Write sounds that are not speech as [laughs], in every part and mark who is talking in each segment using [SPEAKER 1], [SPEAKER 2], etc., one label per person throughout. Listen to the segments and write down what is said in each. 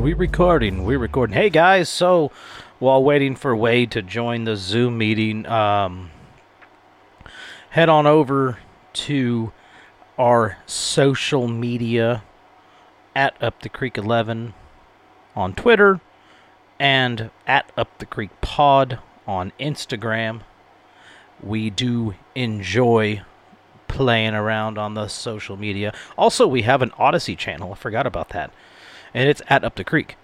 [SPEAKER 1] Are we recording? We're recording. Hey guys, so while waiting for Wade to join the Zoom meeting, um, head on over to our social media at Up the Creek 11 on Twitter and at Up the Creek Pod on Instagram. We do enjoy playing around on the social media. Also, we have an Odysee channel. I forgot about that and it's at Up the Creek.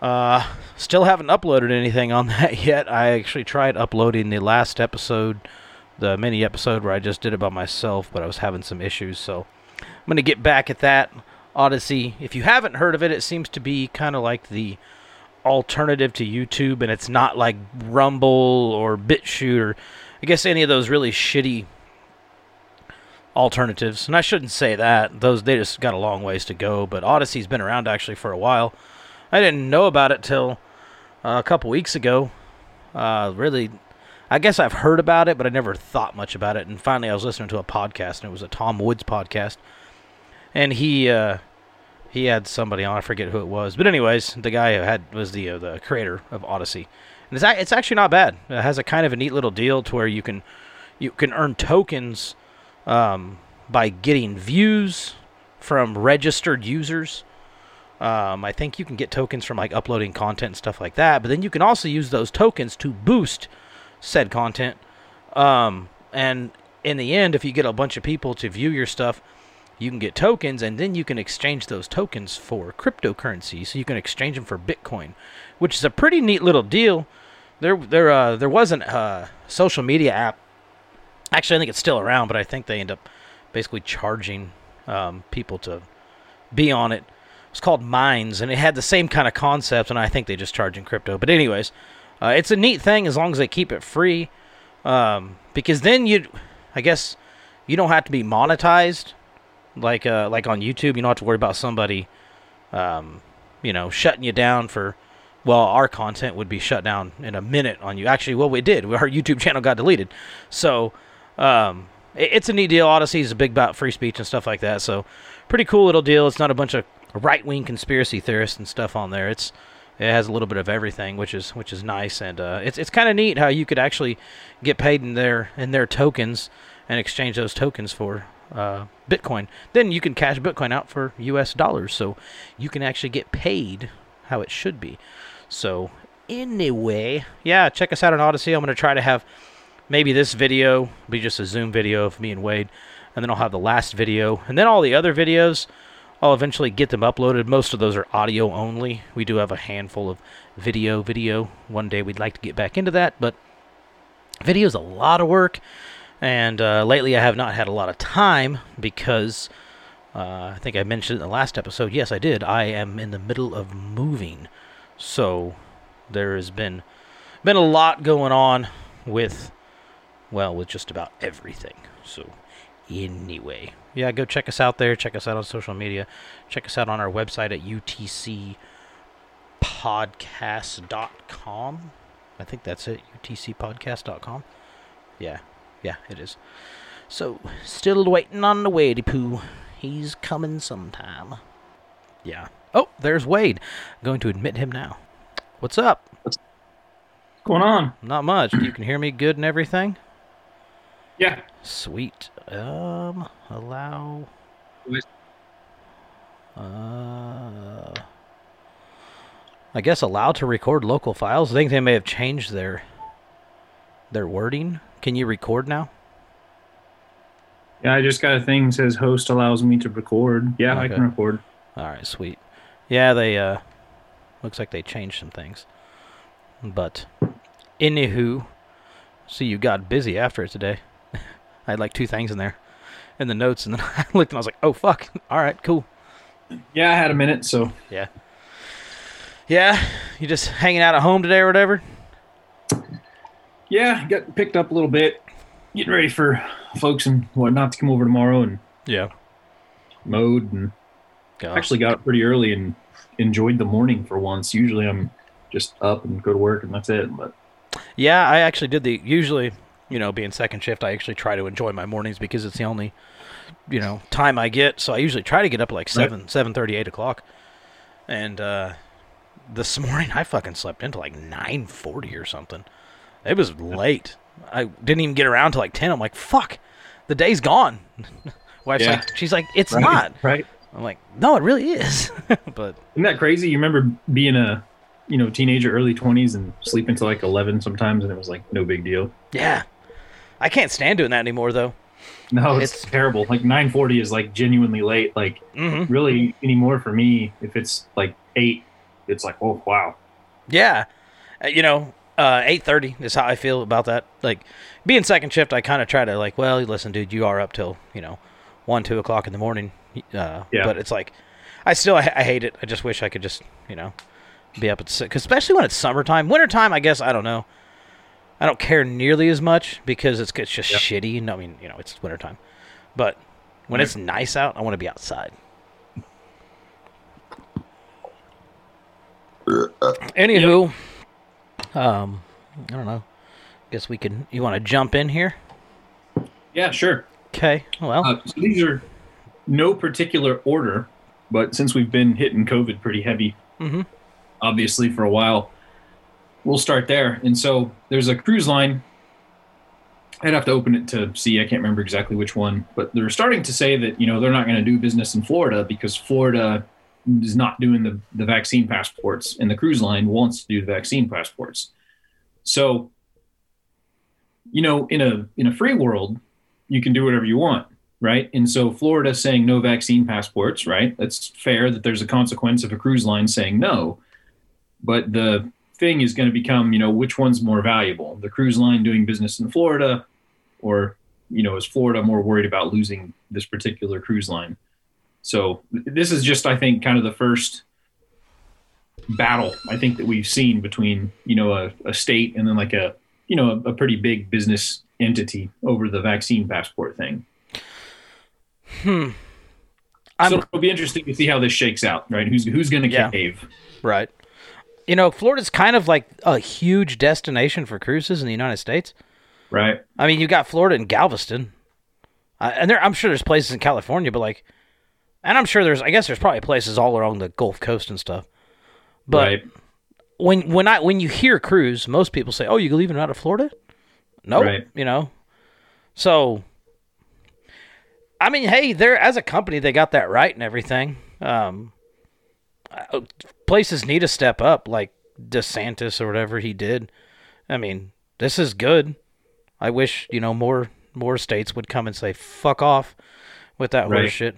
[SPEAKER 1] Uh, still haven't uploaded anything on [laughs] that yet. I actually tried uploading the last episode, the mini episode where I just did it by myself, but I was having some issues, so I'm gonna get back at that. Odysee. If you haven't heard of it, it seems to be kind of like the alternative to YouTube, and it's not like Rumble or BitChute or I guess any of those really shitty alternatives. And I shouldn't say that; those they just got a long ways to go. But Odysee's been around actually for a while. I didn't know about it till uh, a couple weeks ago. Uh, really, I guess I've heard about it, but I never thought much about it. And finally, I was listening to a podcast, and it was a Tom Woods podcast, and he uh, he had somebody on. I forget who it was, but anyways, the guy who had was the uh, the creator of Odysee, and it's it's actually not bad. It has a kind of a neat little deal to where you can you can earn tokens um, by getting views from registered users. Um, I think you can get tokens from like uploading content and stuff like that, but then you can also use those tokens to boost said content. Um, and in the end, if you get a bunch of people to view your stuff, you can get tokens, and then you can exchange those tokens for cryptocurrency. So you can exchange them for Bitcoin, which is a pretty neat little deal. There, there, uh, there was a uh, social media app Actually, I think it's still around, but I think they end up basically charging um, people to be on it. It's called Minds, and it had the same kind of concept, and I think they just charge in crypto. But anyways, uh, it's a neat thing as long as they keep it free, um, because then you, I guess, you don't have to be monetized like uh, like on YouTube. You don't have to worry about somebody, um, you know, shutting you down for. Well, our content would be shut down in a minute on you. Actually, well, we did. Our YouTube channel got deleted, so um, it- it's a neat deal. Odysee is a big about free speech and stuff like that. So pretty cool little deal. It's not a bunch of right wing conspiracy theorists and stuff on there. It's it has a little bit of everything, which is which is nice, and uh, it's it's kind of neat how you could actually get paid in their in their tokens and exchange those tokens for uh, Bitcoin. Then you can cash Bitcoin out for U.S. dollars, so you can actually get paid how it should be. So anyway, yeah, check us out on Odysee. I'm gonna try to have maybe this video be just a Zoom video of me and Wade, and then I'll have the last video, and then all the other videos. I'll eventually get them uploaded. Most of those are audio only. We do have a handful of video. Video. One day we'd like to get back into that, but video's a lot of work, and uh, lately I have not had a lot of time because uh, I think I mentioned it in the last episode. Yes, I did. I am in the middle of moving, so there has been been a lot going on with well, with just about everything. So, anyway, yeah, go check us out there. Check us out on social media. Check us out on our website at utcpodcast.com. I think that's it, utcpodcast.com. Yeah, yeah, it is. So, still waiting on the Wadey Poo. He's coming sometime. Yeah. Oh, there's Wade. I'm going to admit him now. What's up?
[SPEAKER 2] What's going on?
[SPEAKER 1] Not much. You can hear me good and everything?
[SPEAKER 2] Yeah.
[SPEAKER 1] Sweet. Um, allow. Uh, I guess allow to record local files. I think they may have changed their their wording. Can you record now?
[SPEAKER 2] Yeah, I just got a thing that says host allows me to record. Yeah, I can record.
[SPEAKER 1] All right, sweet. Yeah, they uh looks like they changed some things. But anywho, see you got busy after it today. I had like two things in there in the notes and then [laughs] I looked and I was like, "Oh fuck. All right, cool."
[SPEAKER 2] Yeah, I had a minute, so
[SPEAKER 1] Yeah. Yeah, you just hanging out at home today or whatever?
[SPEAKER 2] yeah, got picked up a little bit. Getting ready for folks and whatnot to come over tomorrow and
[SPEAKER 1] Yeah.
[SPEAKER 2] mowed and actually got up pretty early and enjoyed the morning for once. Usually I'm just up and go to work and that's it. But
[SPEAKER 1] Yeah, I actually did the usually, you know, being second shift, I actually try to enjoy my mornings because it's the only, you know, time I get. So I usually try to get up like seven, seven thirty, eight o'clock. And uh, this [laughs] morning I fucking slept into like nine forty or something. It was late. I didn't even get around to like ten. I'm like, fuck, the day's gone. [laughs] Wife's
[SPEAKER 2] Yeah.
[SPEAKER 1] like, she's like, it's
[SPEAKER 2] Right,
[SPEAKER 1] not. [laughs]
[SPEAKER 2] right.
[SPEAKER 1] I'm like, no, it really is. but
[SPEAKER 2] Isn't that crazy? You remember being a, you know, teenager, early twenties, and sleeping till like eleven sometimes, and it was like no big deal.
[SPEAKER 1] yeah, I can't stand doing that anymore though.
[SPEAKER 2] No, it's, terrible. Like nine forty is like genuinely late. Like
[SPEAKER 1] Mhm.
[SPEAKER 2] really anymore for me. If it's like eight, it's like oh wow.
[SPEAKER 1] Yeah, Uh, you know, uh, eight thirty is how I feel about that. Like being second shift, I kind of try to like, well, listen, dude, you are up till you know one, two o'clock in the morning. Uh,
[SPEAKER 2] Yeah.
[SPEAKER 1] But it's like, I still I, I hate it. I just wish I could just you know be up at six, 'cause especially when it's summertime. Wintertime, I guess I don't know. I don't care nearly as much because it's it's just shitty. No, I mean, you know, it's wintertime. But when it's nice out, I want to be outside. Anywho, um, I don't know. Guess we can. You want to jump in here?
[SPEAKER 2] Yeah, sure.
[SPEAKER 1] Okay. Well,
[SPEAKER 2] Uh, so these are no particular order, but since we've been hitting COVID pretty heavy,
[SPEAKER 1] Mhm.
[SPEAKER 2] obviously for a while, we'll start there. And so there's a cruise line. I'd have to open it to see. I can't remember exactly which one, but they're starting to say that you know they're not going to do business in Florida because Florida is not doing the the vaccine passports, and the cruise line wants to do the vaccine passports. So, you know, in a in a free world, you can do whatever you want, right? And so Florida saying no vaccine passports, right? That's fair that there's a consequence of a cruise line saying no. But the thing is going to become, you know, which one's more valuable? The cruise line doing business in Florida or, you know, is Florida more worried about losing this particular cruise line? So this is just I think kind of the first battle I think that we've seen between, you know, a, a state and then like a, you know, a, a pretty big business entity over the vaccine passport thing.
[SPEAKER 1] hmm.
[SPEAKER 2] so it'll be interesting to see how this shakes out, right? Who's who's going to
[SPEAKER 1] Yeah.
[SPEAKER 2] cave?
[SPEAKER 1] Right. You know, Florida's kind of like a huge destination for cruises in the United States.
[SPEAKER 2] Right.
[SPEAKER 1] I mean, you got Florida and Galveston, uh, and there. I'm sure there's places in California, but like, and I'm sure there's. I guess there's probably places all along the Gulf Coast and stuff. But
[SPEAKER 2] right.
[SPEAKER 1] when when I when you hear cruise, most people say, "Oh, you're leaving out of Florida?" No,
[SPEAKER 2] Right.
[SPEAKER 1] you know. So, I mean, hey, they're as a company, they got that right and everything. Um, Uh, places need to step up, like DeSantis or whatever he did. I mean, this is good. I wish you know more more states would come and say "fuck off" with that
[SPEAKER 2] Right.
[SPEAKER 1] horse shit.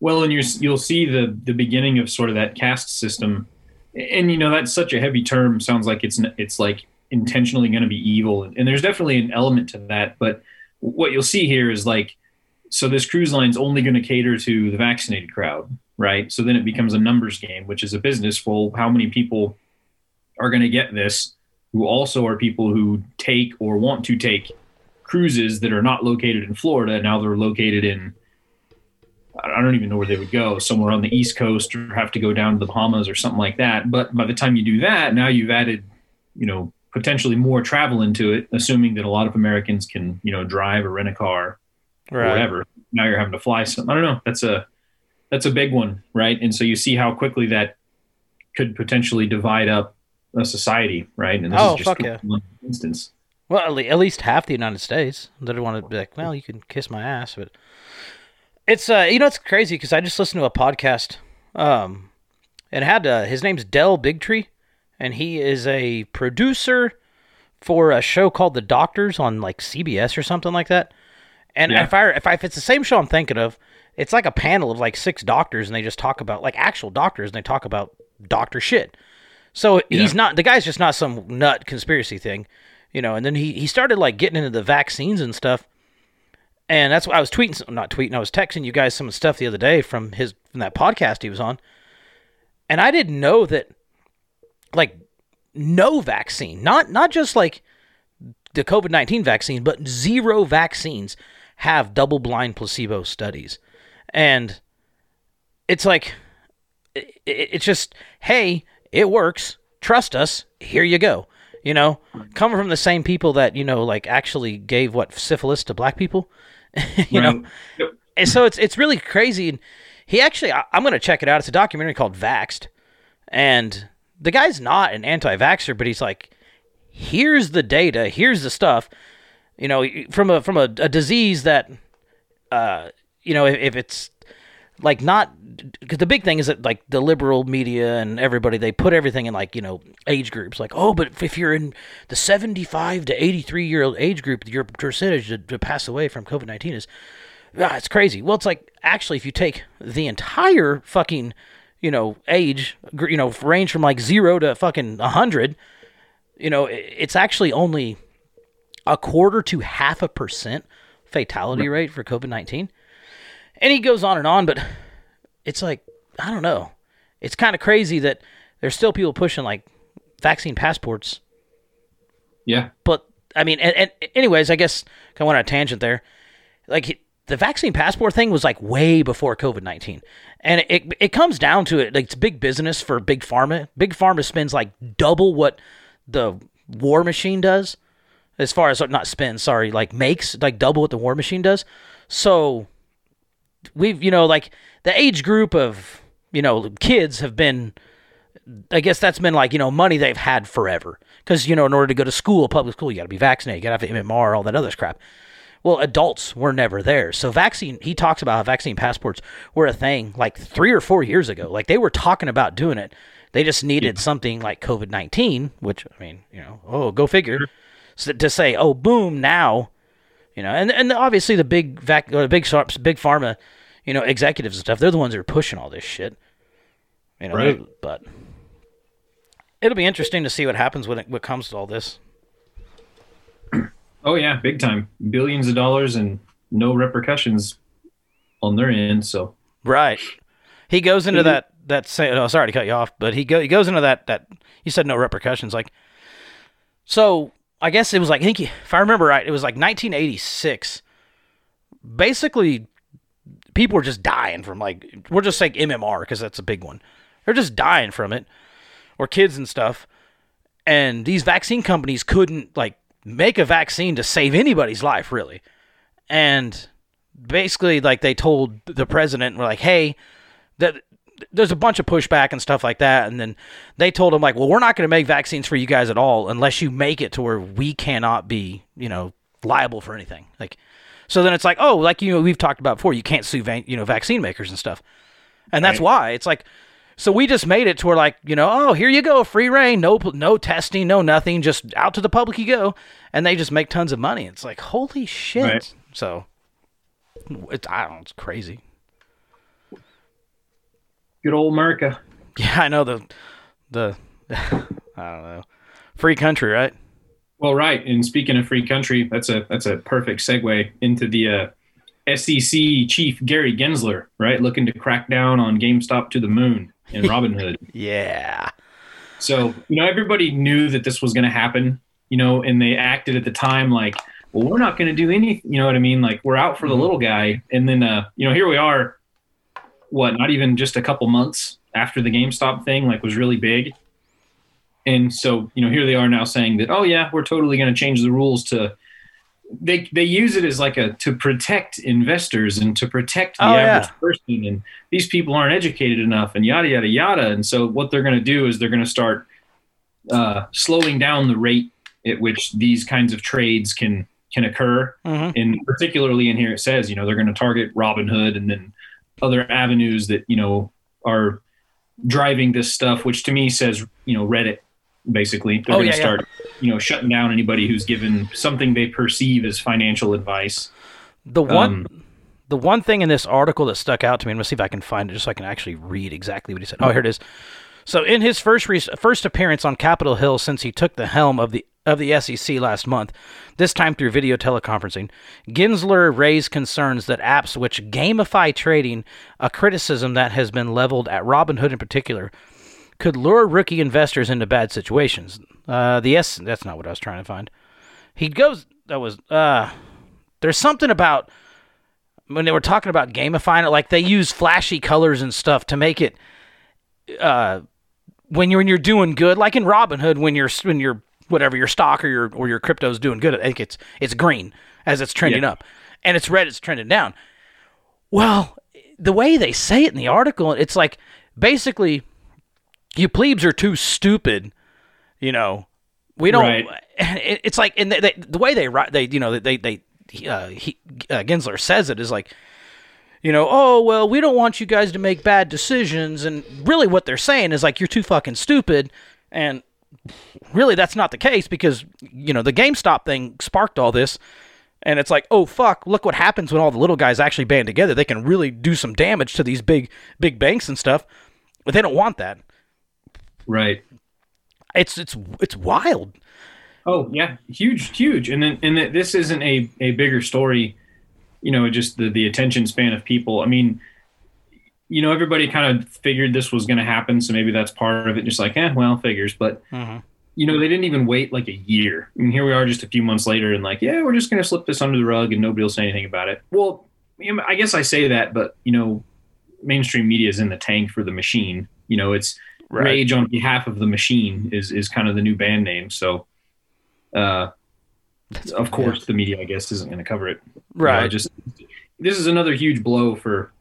[SPEAKER 2] Well, and you you'll see the the beginning of sort of that caste system, and you know that's such a heavy term. Sounds like it's it's like intentionally going to be evil, and there's definitely an element to that. But what you'll see here is like, so this cruise line's only going to cater to the vaccinated crowd, right? So then it becomes a numbers game, which is a business. Well, how many people are going to get this? Who also are people who take or want to take cruises that are not located in Florida. Now they're located in I don't even know where they would go, somewhere on the East Coast or have to go down to the Bahamas or something like that. But by the time you do that, now you've added, you know, potentially more travel into it, assuming that a lot of Americans can, you know, drive or rent a car or whatever. Now you're having to fly some. I don't know. That's a that's a big one, right? And so you see how quickly that could potentially divide up a society, right? And this
[SPEAKER 1] Oh,
[SPEAKER 2] is just
[SPEAKER 1] fuck yeah.
[SPEAKER 2] one instance.
[SPEAKER 1] Well, at, least half the United States. that want to be like, well, you can kiss my ass, but it's uh, you know, it's crazy because I just listened to a podcast, um, and had uh, his name's Del Bigtree, and he is a producer for a show called The Doctors on like CBS or something like that. And
[SPEAKER 2] Yeah.
[SPEAKER 1] if I if I if it's the same show I'm thinking of, it's like a panel of like six doctors, and they just talk about like actual doctors, and they talk about doctor shit. So he's
[SPEAKER 2] Yeah.
[SPEAKER 1] not the guy's just not some nut conspiracy thing, you know. And then he he started like getting into the vaccines and stuff, and that's why I was tweeting, not tweeting, I was texting you guys some stuff the other day from his from that podcast he was on, and I didn't know that, like, no vaccine, not not just like the COVID nineteen vaccine, but zero vaccines have double blind placebo studies, and it's like it, it- it's just hey, it works, trust us, here you go. You know, coming from the same people that you know, like actually gave what syphilis to black people, [laughs] you know,
[SPEAKER 2] Yep.
[SPEAKER 1] and so it's it's really crazy. And he actually, I, I'm going to check it out. It's a documentary called Vaxxed, and the guy's not an anti-vaxxer, but he's like, here's the data, here's the stuff, you know, from a from a, a disease that, uh, you know, if, if it's like not because the big thing is that like the liberal media and everybody they put everything in like you know age groups. Like oh but if you're in the 75 to 83 year old age group your percentage to, to pass away from covid-19 is ah, it's crazy. Well it's like actually if you take the entire fucking you know age you know range from like zero to fucking 100 you know it's actually only a quarter to half a percent fatality rate for covid-19 and he goes on and on, but it's like I don't know. It's kind of crazy that there's still people pushing like vaccine passports.
[SPEAKER 2] Yeah.
[SPEAKER 1] But I mean, and, and anyways, I guess I went on a tangent there. Like the vaccine passport thing was like way before COVID nineteen, and it it comes down to it. Like it's big business for big pharma. Big pharma spends like double what the war machine does, as far as not spends. Sorry, like makes like double what the war machine does. So we've you know like the age group of you know kids have been i guess that's been like you know money they've had forever. Because you know in order to go to school public school you got to be vaccinated you got to have mmr all that other crap. Well adults were never there. So vaccine he talks about how vaccine passports were a thing like three or four years ago. Like they were talking about doing it. They just needed something like covid-19 which i mean you know oh go figure. So to say oh boom now you know, and and obviously the big vac, or the big big pharma, you know, executives and stuff. They're the ones that are pushing all this shit. You know,
[SPEAKER 2] Right.
[SPEAKER 1] but it'll be interesting to see what happens when it what comes to all this. [clears throat]
[SPEAKER 2] Oh yeah, big time. Billions of dollars and no repercussions on their end. So
[SPEAKER 1] Right. He goes into that that say, oh, sorry to cut you off, but he go he goes into that that you said no repercussions like so I guess it was like I think if I remember right, it was like 1986. Basically, people were just dying from like we're just saying MMR because that's a big one. They're just dying from it, or kids and stuff. And these vaccine companies couldn't like make a vaccine to save anybody's life really. And basically, like they told the president, we're like, hey, that there's a bunch of pushback and stuff like that. And then they told him like, well, we're not going to make vaccines for you guys at all unless you make it to where we cannot be, you know, liable for anything. Like, so then it's like, oh, like you know, we've talked about before, you can't sue, va- you know, vaccine makers and stuff, and that's why it's like. So we just made it to where like you know oh here you go free reign no no testing no nothing just out to the public you go and they just make tons of money it's like holy shit
[SPEAKER 2] Right.
[SPEAKER 1] so it's I don't know it's crazy
[SPEAKER 2] good old America.
[SPEAKER 1] Yeah, I know the the [laughs] I don't know. Free country, right?
[SPEAKER 2] Well, right. And speaking of free country, that's a that's a perfect segue into the uh, SEC chief Gary Gensler, right, looking to crack down on GameStop to the moon and [laughs] Robinhood.
[SPEAKER 1] Yeah.
[SPEAKER 2] So, you know, everybody knew that this was going to happen, you know, and they acted at the time like, well, we're not going to do anything. You know what I mean? Like, we're out for the little guy. And then, uh, you know, here we are, what, not even just a couple months after the GameStop thing, like, was really big. And so, you know, here they are now saying that, oh, yeah, we're totally going to change the rules to, they, they use it as like a to protect investors and to protect the
[SPEAKER 1] Oh,
[SPEAKER 2] average
[SPEAKER 1] yeah.
[SPEAKER 2] person and these people aren't educated enough and yada yada yada and so what they're going to do is they're going to start uh, slowing down the rate at which these kinds of trades can can occur
[SPEAKER 1] Mhm.
[SPEAKER 2] and particularly in here it says you know they're going to target robinhood and then other avenues that you know are driving this stuff, which to me says, you know, Reddit. Basically, they're
[SPEAKER 1] Oh,
[SPEAKER 2] going to
[SPEAKER 1] yeah.
[SPEAKER 2] start, you know, shutting down anybody who's given something they perceive as financial advice.
[SPEAKER 1] The one,
[SPEAKER 2] Um,
[SPEAKER 1] the one thing in this article that stuck out to me, and let's see if I can find it, just so I can actually read exactly what he said. Oh, here it is. So, in his first re- first appearance on Capitol Hill since he took the helm of the of the SEC last month, this time through video teleconferencing, Gensler raised concerns that apps which gamify trading, a criticism that has been leveled at Robinhood in particular, could lure rookie investors into bad situations. Uh, the S that's not what I was trying to find. He goes that was uh there's something about when they were talking about gamifying it, like they use flashy colors and stuff to make it uh when you're when you're doing good, like in Robinhood when you're when you're whatever your stock or your or your crypto's doing good, I think it's it's green as it's trending
[SPEAKER 2] Yeah.
[SPEAKER 1] up, and it's red, it's trending down. Well, the way they say it in the article, it's like basically you plebes are too stupid, you know. We don't.
[SPEAKER 2] Right. [laughs]
[SPEAKER 1] It, it's like, and they, they, the way they write, they you know they they uh, he, uh, Gensler says it is like, you know, oh well, we don't want you guys to make bad decisions, and really what they're saying is like you're too fucking stupid, and really that's not the case because you know the GameStop thing sparked all this. And it's like, oh fuck! Look what happens when all the little guys actually band together. They can really do some damage to these big, big banks and stuff. But they don't want that.
[SPEAKER 2] Right.
[SPEAKER 1] It's it's it's wild.
[SPEAKER 2] Oh yeah, huge, huge. And then and this isn't a a bigger story, you know, just the the attention span of people. I mean, you know, everybody kind of figured this was going to happen, so maybe that's part of it. Just like, eh, well, figures. But you know, they didn't even wait like a year. I mean, here we are, just a few months later, and like, yeah, we're just going to slip this under the rug, and nobody will say anything about it. Well, I guess I say that, but you know, mainstream media is in the tank for the machine. You know, it's
[SPEAKER 1] Right.
[SPEAKER 2] rage on behalf of the machine is is kind of the new band name. So, uh, That's of course, the media, I guess, isn't going to cover it. You know,
[SPEAKER 1] Right.
[SPEAKER 2] just this is another huge blow for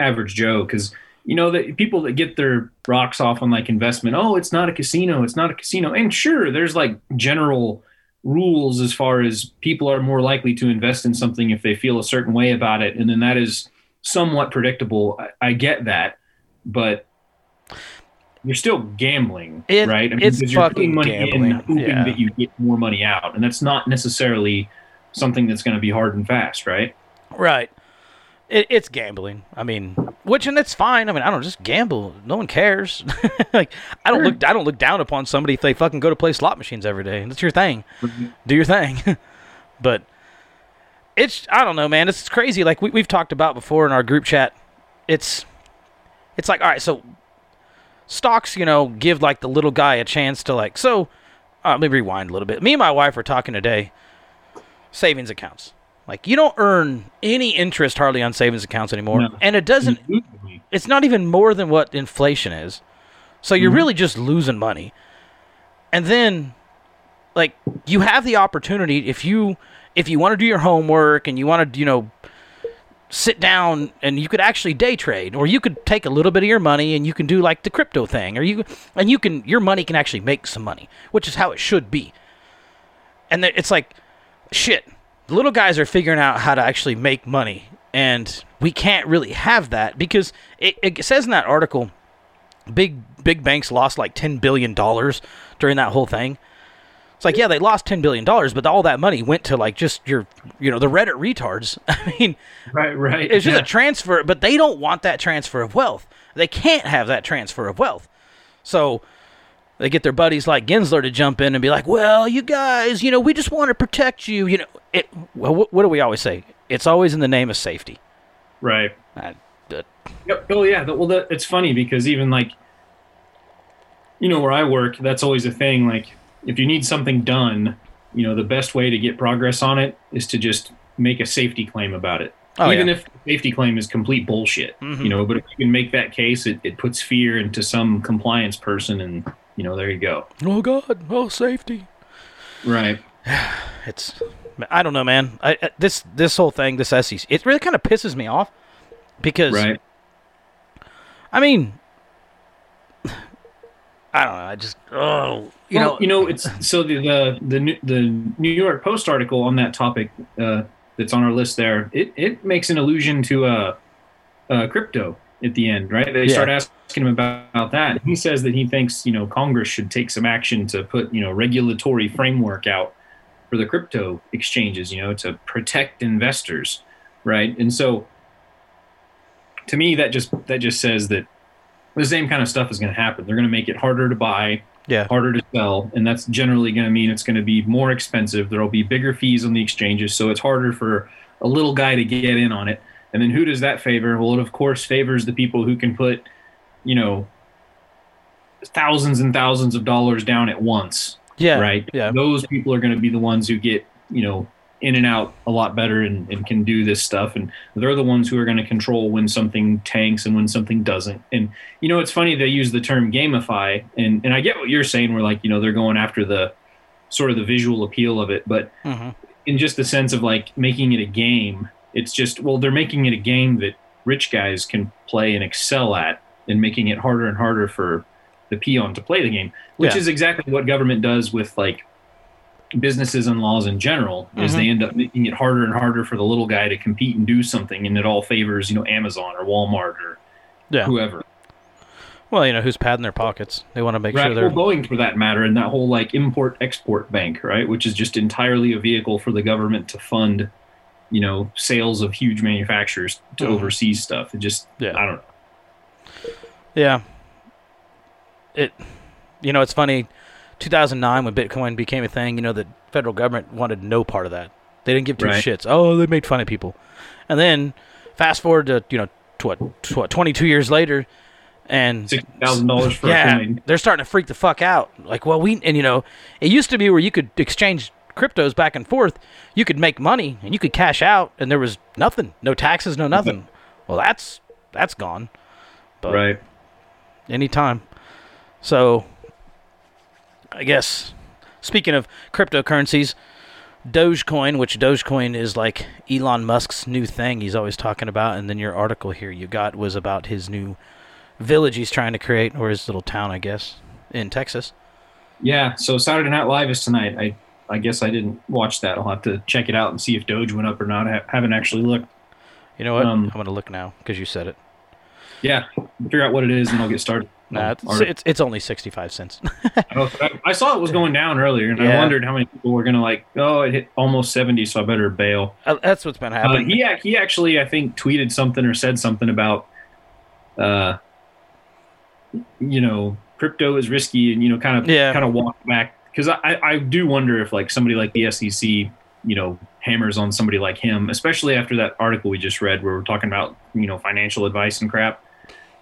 [SPEAKER 2] average Joe because you know that people that get their rocks off on like investment. Oh, it's not a casino. It's not a casino. And sure, there's like general rules as far as people are more likely to invest in something if they feel a certain way about it, and then that is somewhat predictable. I, I get that, but you're still gambling,
[SPEAKER 1] It-
[SPEAKER 2] right?
[SPEAKER 1] it's
[SPEAKER 2] because you're
[SPEAKER 1] fucking
[SPEAKER 2] money
[SPEAKER 1] gambling,
[SPEAKER 2] in, hoping
[SPEAKER 1] yeah.
[SPEAKER 2] that you get more money out, and that's not necessarily something that's going to be hard and fast, right?
[SPEAKER 1] Right. It, it's gambling. I mean, which and it's fine. I mean, I don't just gamble. No one cares. [laughs] like I don't look. I don't look down upon somebody if they fucking go to play slot machines every day. That's your thing. Do your thing. [laughs] but it's I don't know, man. It's crazy. Like we, we've talked about before in our group chat. It's it's like all right. So stocks, you know, give like the little guy a chance to like. So uh, let me rewind a little bit. Me and my wife were talking today. Savings accounts. Like you don't earn any interest hardly on savings accounts anymore,
[SPEAKER 2] No.
[SPEAKER 1] and it doesn't. It's not even more than what inflation is. So you're really just losing money. And then, like, you have the opportunity if you if you want to do your homework and you want to, you know, sit down and you could actually day trade, or you could take a little bit of your money and you can do like the crypto thing, or you and you can your money can actually make some money, which is how it should be. And it's like, shit, the little guys are figuring out how to actually make money, and we can't really have that because it, it says in that article, big big banks lost like ten billion dollars during that whole thing. It's like, yeah, they lost ten billion dollars, but all that money went to like just your, you know, the Reddit retards. [laughs] I mean,
[SPEAKER 2] Right, right.
[SPEAKER 1] it's just
[SPEAKER 2] yeah.
[SPEAKER 1] a transfer, but they don't want that transfer of wealth. They can't have that transfer of wealth. So they get their buddies like Gensler to jump in and be like, "Well, you guys, you know, we just want to protect you." You know, it. Well, what, what do we always say? It's always in the name of safety.
[SPEAKER 2] right.
[SPEAKER 1] I, uh,
[SPEAKER 2] Yep. Oh yeah. Well, that, it's funny because even like, you know, where I work, that's always a thing. Like, if you need something done, you know, the best way to get progress on it is to just make a safety claim about it.
[SPEAKER 1] Oh,
[SPEAKER 2] even
[SPEAKER 1] yeah.
[SPEAKER 2] if the safety claim is complete bullshit,
[SPEAKER 1] Mhm.
[SPEAKER 2] you know, but if you can make that case, it, it puts fear into some compliance person, and you know, there you go.
[SPEAKER 1] oh God, oh safety.
[SPEAKER 2] Right. [sighs]
[SPEAKER 1] It's, I don't know, man. I, I- this this whole thing, this SEC, it really kind of pisses me off because
[SPEAKER 2] Right.
[SPEAKER 1] I mean, [sighs] I don't know. I just oh, you
[SPEAKER 2] well,
[SPEAKER 1] know,
[SPEAKER 2] you know, it's so the the the New- the New York Post article on that topic uh, that's on our list there. It it makes an allusion to uh, uh, crypto at the end, right? They
[SPEAKER 1] Yeah.
[SPEAKER 2] start asking him about, about that. He says that he thinks, you know, Congress should take some action to put, you know, regulatory framework out for the crypto exchanges, you know, to protect investors, right? And so to me that just that just says that the same kind of stuff is going to happen. They're going to make it harder to buy,
[SPEAKER 1] Yeah.
[SPEAKER 2] harder to sell, and that's generally going to mean it's going to be more expensive. There'll be bigger fees on the exchanges, so it's harder for a little guy to get in on it. And then who does that favor? Well, it of course favors the people who can put, you know, thousands and thousands of dollars down at once.
[SPEAKER 1] Yeah.
[SPEAKER 2] Right.
[SPEAKER 1] Yeah.
[SPEAKER 2] Those people are going to be the ones who get, you know, in and out a lot better and, and can do this stuff. And they're the ones who are going to control when something tanks and when something doesn't. And, you know, it's funny they use the term gamify. And, and I get what you're saying, where like, you know, they're going after the sort of the visual appeal of it. But
[SPEAKER 1] Mhm.
[SPEAKER 2] in just the sense of like making it a game, it's just, well, they're making it a game that rich guys can play and excel at and making it harder and harder for the peon to play the game, which
[SPEAKER 1] Yeah.
[SPEAKER 2] is exactly what government does with like businesses and laws in general is
[SPEAKER 1] Mhm.
[SPEAKER 2] they end up making it harder and harder for the little guy to compete and do something and it all favors you know amazon or walmart or
[SPEAKER 1] Yeah.
[SPEAKER 2] whoever
[SPEAKER 1] Well, you know, who's padding their pockets? They want to make
[SPEAKER 2] right
[SPEAKER 1] sure they're.
[SPEAKER 2] well boeing for that matter and that whole like import export bank right which is just entirely a vehicle for the government to fund you know sales of huge manufacturers to
[SPEAKER 1] Mhm.
[SPEAKER 2] overseas stuff it just
[SPEAKER 1] Yeah.
[SPEAKER 2] i don't know
[SPEAKER 1] Yeah. It, you know, it's funny. 2009 when Bitcoin became a thing, you know, the federal government wanted no part of that. They didn't give two
[SPEAKER 2] Right.
[SPEAKER 1] shits. Oh, they made fun of people. And then fast forward to you know to what, to what 22 years later, and
[SPEAKER 2] $6,000 for a
[SPEAKER 1] yeah,
[SPEAKER 2] coin.
[SPEAKER 1] they're starting to freak the fuck out. Like, well, we and you know, it used to be where you could exchange cryptos back and forth. You could make money and you could cash out, and there was nothing, no taxes, no nothing. [laughs] Well, that's that's gone. But
[SPEAKER 2] right
[SPEAKER 1] anytime. So, I guess speaking of cryptocurrencies, Dogecoin, which Dogecoin is like Elon Musk's new thing he's always talking about, and then your article here you got was about his new village he's trying to create, or his little town, I guess, in Texas.
[SPEAKER 2] Yeah, so Saturday Night Live is tonight. I I guess I didn't watch that. I'll have to check it out and see if Doge went up or not. I haven't actually looked.
[SPEAKER 1] You know what?
[SPEAKER 2] Um,
[SPEAKER 1] I'm gonna look now because you said it.
[SPEAKER 2] Yeah, figure out what it is and I'll get started.
[SPEAKER 1] Nah, it's, it's it's only 65 cents. [laughs]
[SPEAKER 2] I, I saw it was going down earlier, and I wondered how many people were gonna like. Oh, it hit almost seventy, so I better bail.
[SPEAKER 1] Uh, That's what's been
[SPEAKER 2] Uh,
[SPEAKER 1] happening.
[SPEAKER 2] he he actually, I think, tweeted something or said something about, uh, you know, crypto is risky, and you know, kind of
[SPEAKER 1] Yeah.
[SPEAKER 2] kind of walk back because I I do wonder if like somebody like the SEC, you know, hammers on somebody like him, especially after that article we just read where we're talking about you know financial advice and crap,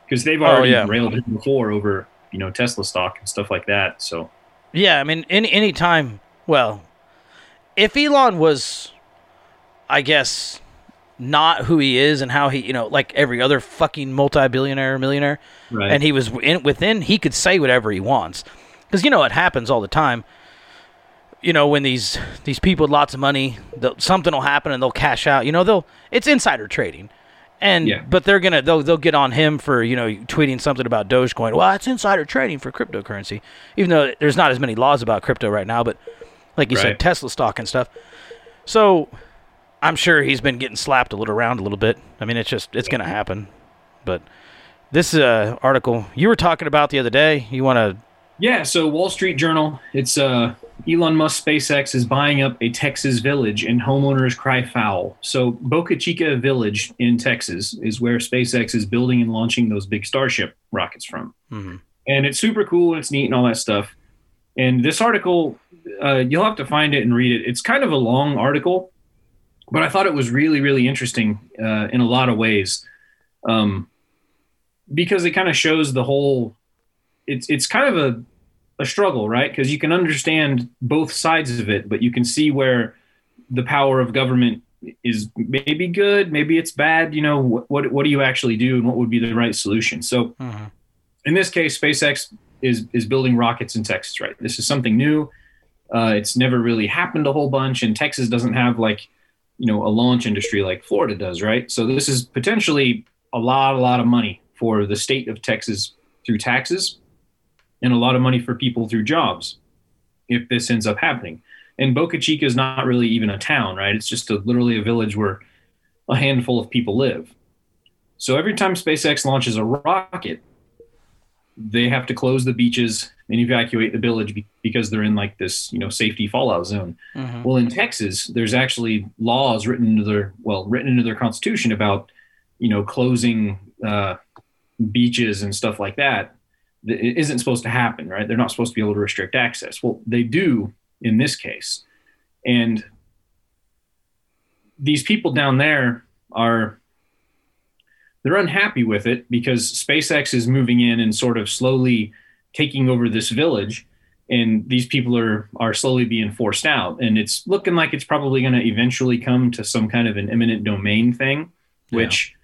[SPEAKER 2] because they've
[SPEAKER 1] Oh,
[SPEAKER 2] already
[SPEAKER 1] yeah.
[SPEAKER 2] railed him before over you know Tesla stock and stuff like that. So
[SPEAKER 1] Yeah, I mean, any any time. Well, if Elon was, I guess, not who he is and how he, you know, like every other fucking multi-billionaire, or millionaire,
[SPEAKER 2] Right.
[SPEAKER 1] and he was in, within, he could say whatever he wants, because you know it happens all the time. You know, when these these people with lots of money, something will happen and they'll cash out. You know, they'll it's insider trading. And
[SPEAKER 2] Yeah.
[SPEAKER 1] but they're gonna they'll they'll get on him for you know tweeting something about Dogecoin. Well, it's insider trading for cryptocurrency, even though there's not as many laws about crypto right now. But like you said, Tesla stock and stuff. So I'm sure he's been getting slapped a little around a little bit. I mean, it's just it's gonna happen. But this uh, article you were talking about the other day, you want to
[SPEAKER 2] Yeah, so Wall Street Journal, it's uh Elon Musk SpaceX is buying up a Texas village and homeowners cry foul. So Boca Chica Village in Texas is where SpaceX is building and launching those big Starship rockets from.
[SPEAKER 1] Mhm.
[SPEAKER 2] And it's super cool and it's neat and all that stuff. And this article, uh, you'll have to find it and read it. It's kind of a long article, but I thought it was really, really interesting uh, in a lot of ways. Um, because it kind of shows the whole it's it's kind of a a struggle, right? Because you can understand both sides of it, but you can see where the power of government is maybe good, maybe it's bad. You know, what what, what do you actually do, and what would be the right solution? So, in this case, SpaceX is is building rockets in Texas, right? This is something new. Uh, it's never really happened a whole bunch, and Texas doesn't have like you know a launch industry like Florida does, right? So this is potentially a lot, a lot of money for the state of Texas through taxes and a lot of money for people through jobs if this ends up happening. And Boca Chica is not really even a town, right? It's just a, literally a village where a handful of people live. So every time SpaceX launches a rocket, they have to close the beaches and evacuate the village because they're in like this, you know, safety fallout zone.
[SPEAKER 1] Mhm.
[SPEAKER 2] Well, in Texas, there's actually laws written into their well written into their constitution about, you know, closing uh, beaches and stuff like that. It isn't supposed to happen, right? They're not supposed to be able to restrict access. Well, they do in this case, and these people down there are they're unhappy with it because SpaceX is moving in and sort of slowly taking over this village and these people are are slowly being forced out and it's looking like it's probably going to eventually come to some kind of an eminent domain thing which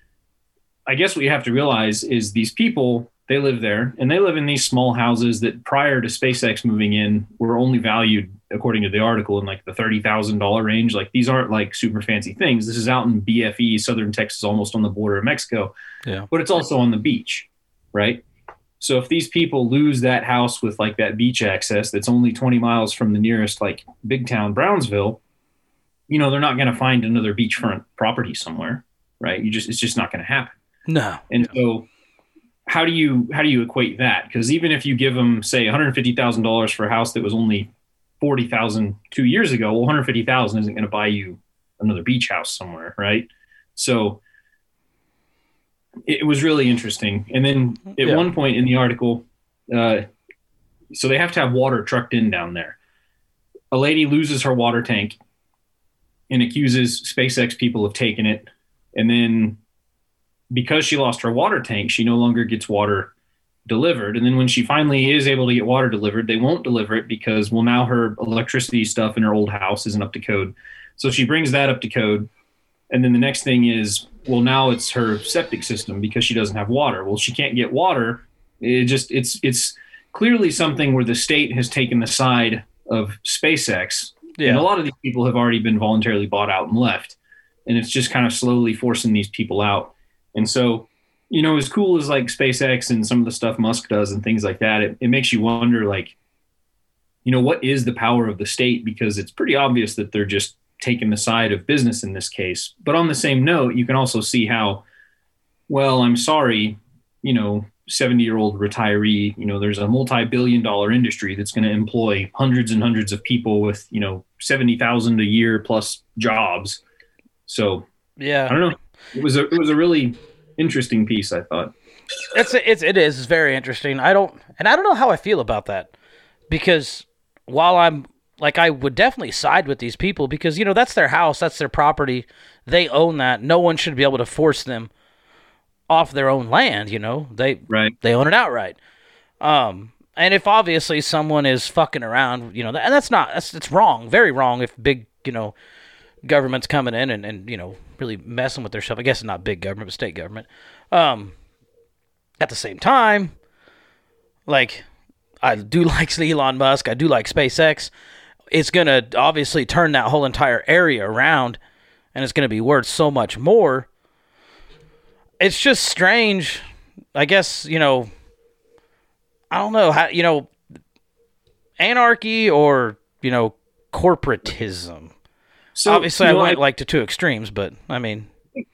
[SPEAKER 2] i guess what you have to realize is these people they live there and they live in these small houses that prior to spacex moving in were only valued according to the article in like the $30000 range like these aren't like super fancy things this is out in bfe southern texas almost on the border of mexico
[SPEAKER 1] Yeah.
[SPEAKER 2] but it's also on the beach right so if these people lose that house with like that beach access that's only 20 miles from the nearest like big town Brownsville, you know, they're not going to find another beachfront property somewhere, right? You just it's just not going to happen.
[SPEAKER 1] No.
[SPEAKER 2] And so how do you how do you equate that? Cuz even if you give them say $150,000 for a house that was only 40,000 2 years ago, well 150,000 isn't going to buy you another beach house somewhere, right? So it was really interesting. And then at
[SPEAKER 1] Yeah.
[SPEAKER 2] one point in the article, uh, so they have to have water trucked in down there. A lady loses her water tank and accuses SpaceX people of taking it. And then because she lost her water tank, she no longer gets water delivered. And then when she finally is able to get water delivered, they won't deliver it because, well, now her electricity stuff in her old house isn't up to code. So she brings that up to code. And then the next thing is, well, now it's her septic system because she doesn't have water. Well, she can't get water. It just it's it's clearly something where the state has taken the side of SpaceX.
[SPEAKER 1] Yeah.
[SPEAKER 2] And a lot of these people have already been voluntarily bought out and left. And it's just kind of slowly forcing these people out. And so, you know, as cool as like SpaceX and some of the stuff Musk does and things like that, it, it makes you wonder like, you know, what is the power of the state? Because it's pretty obvious that they're just taking the side of business in this case. But on the same note, you can also see how, well, I'm sorry, you know, 70 year old retiree, you know, there's a multi billion dollar industry that's going to employ hundreds and hundreds of people with, you know, 70,000 a year plus jobs. So
[SPEAKER 1] Yeah.
[SPEAKER 2] I don't know. It was a, it was a really interesting piece, I thought.
[SPEAKER 1] It's it's it is it's very interesting. I don't and I don't know how I feel about that because while I'm like I would definitely side with these people because you know that's their house, that's their property, they own that. No one should be able to force them off their own land. You know they
[SPEAKER 2] Right.
[SPEAKER 1] they own it outright. Um, and if obviously someone is fucking around, you know, and that's not that's it's wrong, very wrong. If big you know government's coming in and, and you know really messing with their stuff. I guess it's not big government, but state government. Um, at the same time, like I do [laughs] like Elon Musk, I do like SpaceX. It's gonna obviously turn that whole entire area around, and it's gonna be worth so much more. It's just strange. I guess you know. I don't know how you know anarchy or you know corporatism.
[SPEAKER 2] So
[SPEAKER 1] Obviously,
[SPEAKER 2] you
[SPEAKER 1] I went like to two extremes, but I mean,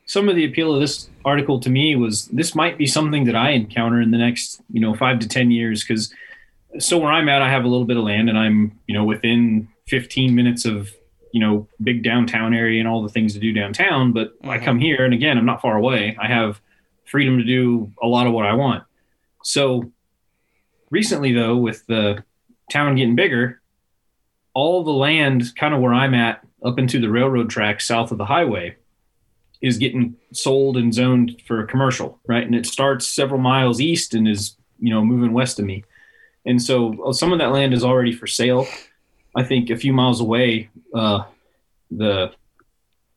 [SPEAKER 2] some of the appeal of this article to me was this might be something that I encounter in the next, you know, five to 10 years. Cause so where I'm at, I have a little bit of land and I'm, you know, within 15 minutes of, you know, big downtown area and all the things to do downtown. But I mm-hmm. come here and again, I'm not far away. I have freedom to do a lot of what I want. So recently though, with the town getting bigger, all the land kind of where I'm at up into the railroad tracks south of the highway is getting sold and zoned for a commercial, right? And it starts several miles east and is, you know, moving west of me. And so uh, some of that land is already for sale. I think a few miles away, uh, the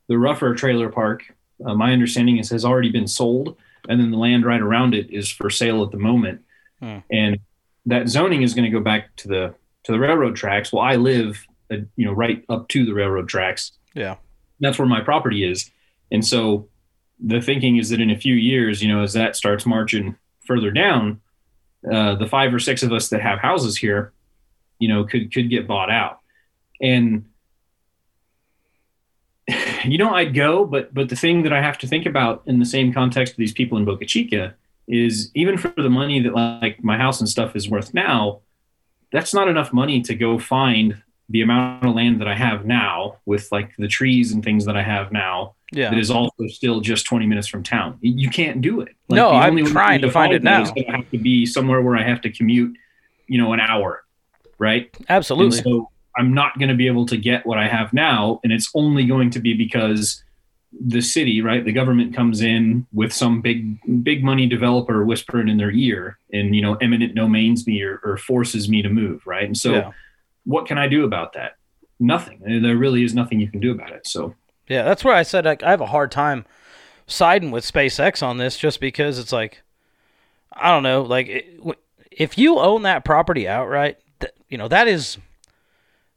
[SPEAKER 2] the rougher trailer park, uh, my understanding is has already been sold, and then the land right around it is for sale at the moment.
[SPEAKER 1] Hmm.
[SPEAKER 2] And that zoning is going to go back to the to the railroad tracks. Well, I live, uh, you know, right up to the railroad tracks
[SPEAKER 1] yeah,
[SPEAKER 2] that's where my property is. And so the thinking is that in a few years, you know, as that starts marching further down, uh, the five or six of us that have houses here, you know, could could get bought out. And [sighs] you know, I'd go, but but the thing that I have to think about in the same context of these people in Boca Chica is even for the money that like my house and stuff is worth now, that's not enough money to go find the amount of land that I have now with like the trees and things that I have now.
[SPEAKER 1] Yeah.
[SPEAKER 2] That is also still just 20 minutes from town. You can't do it. Like,
[SPEAKER 1] No, I'm trying to find it now.
[SPEAKER 2] gonna have to be somewhere where I have to commute, you know, an hour, right?
[SPEAKER 1] Absolutely.
[SPEAKER 2] And so I'm not going to be able to get what I have now, and it's only going to be because the city, right, the government comes in with some big, big money developer whispering in their ear, and you know, eminent domains me or, or forces me to move, right? And so,
[SPEAKER 1] Yeah.
[SPEAKER 2] What can I do about that? Nothing. There really is nothing you can do about it. So,
[SPEAKER 1] Yeah, that's where I said like, I have a hard time siding with SpaceX on this, just because it's like, I don't know, like it, if you own that property outright, th- you know that is,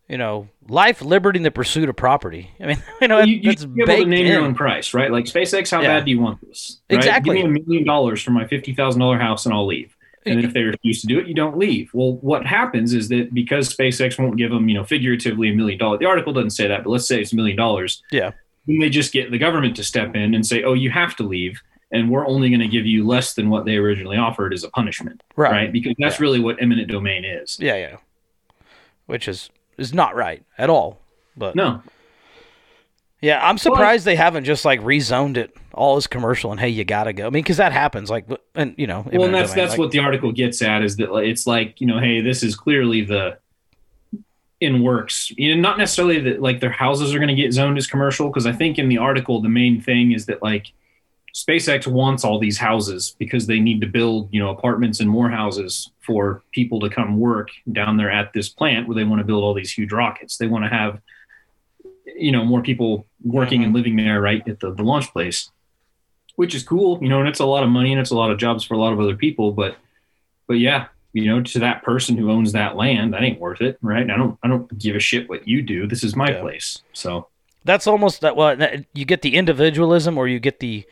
[SPEAKER 1] you know, life, liberty, and the pursuit of property. I mean, [laughs] you know,
[SPEAKER 2] you, you
[SPEAKER 1] that's
[SPEAKER 2] be able to name your own price, right? Like SpaceX, how
[SPEAKER 1] Yeah.
[SPEAKER 2] bad do you want this? Right?
[SPEAKER 1] Exactly.
[SPEAKER 2] Give me a million dollars for my fifty thousand dollar house, and I'll leave. And if they refuse to do it, you don't leave. Well, what happens is that because SpaceX won't give them, you know, figuratively a million dollars. The article doesn't say that, but let's say it's a million dollars.
[SPEAKER 1] Yeah.
[SPEAKER 2] Then they just get the government to step in and say, "Oh, you have to leave." And we're only going to give you less than what they originally offered as a punishment,
[SPEAKER 1] Right.
[SPEAKER 2] Because that's really what eminent domain is.
[SPEAKER 1] Yeah, yeah. Which is is not right at all. But
[SPEAKER 2] No,
[SPEAKER 1] Yeah, I'm surprised they haven't just like rezoned it all as commercial and hey, you gotta go. I mean, because that happens. Like, and you know,
[SPEAKER 2] well, and that's
[SPEAKER 1] domain,
[SPEAKER 2] that's
[SPEAKER 1] like-
[SPEAKER 2] what the article gets at is that like, it's like you know, hey, this is clearly the in works. You know, not necessarily that like their houses are going to get zoned as commercial because I think in the article the main thing is that like SpaceX wants all these houses because they need to build you know apartments and more houses for people to come work down there at this plant where they want to build all these huge rockets. They want to have you know more people working and mm-hmm. living there right at the, the launch place which is cool, you know, and it's a lot of money and it's a lot of jobs for a lot of other people. But, but yeah, you know, to that person who owns that land, that ain't worth it, right? I don't, I don't give a shit what you do. This is my
[SPEAKER 1] Yeah.
[SPEAKER 2] place. So
[SPEAKER 1] that's almost that. Well, you get the individualism or you get the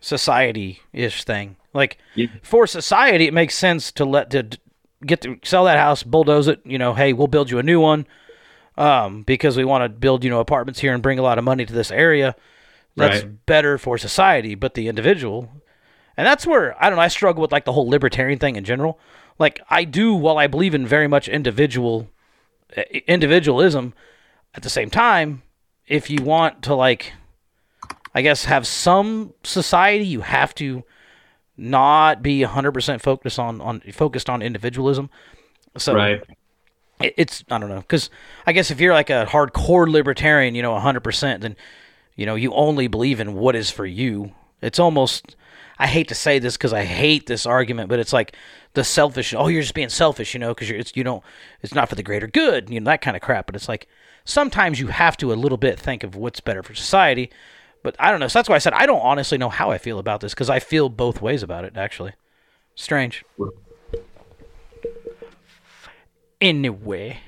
[SPEAKER 1] society ish thing. Like
[SPEAKER 2] Yeah.
[SPEAKER 1] for society, it makes sense to let to get to sell that house, bulldoze it. You know, hey, we'll build you a new one. Um, because we want to build, you know, apartments here and bring a lot of money to this area. That's
[SPEAKER 2] Right.
[SPEAKER 1] better for society, but the individual, and that's where I don't know. I struggle with like the whole libertarian thing in general. Like I do, while I believe in very much individual uh, individualism, at the same time, if you want to like, I guess have some society, you have to not be hundred percent focused on on focused on individualism. So
[SPEAKER 2] right,
[SPEAKER 1] it's I don't know because I guess if you're like a hardcore libertarian, you know, hundred percent, then you know you only believe in what is for you. It's almost I hate to say this because I hate this argument, but it's like the selfish. Oh, you're just being selfish, you know, because it's you don't. It's not for the greater good, you know, that kind of crap. But it's like sometimes you have to a little bit think of what's better for society. But I don't know. So that's why I said I don't honestly know how I feel about this because I feel both ways about it. Actually, strange. Anyway,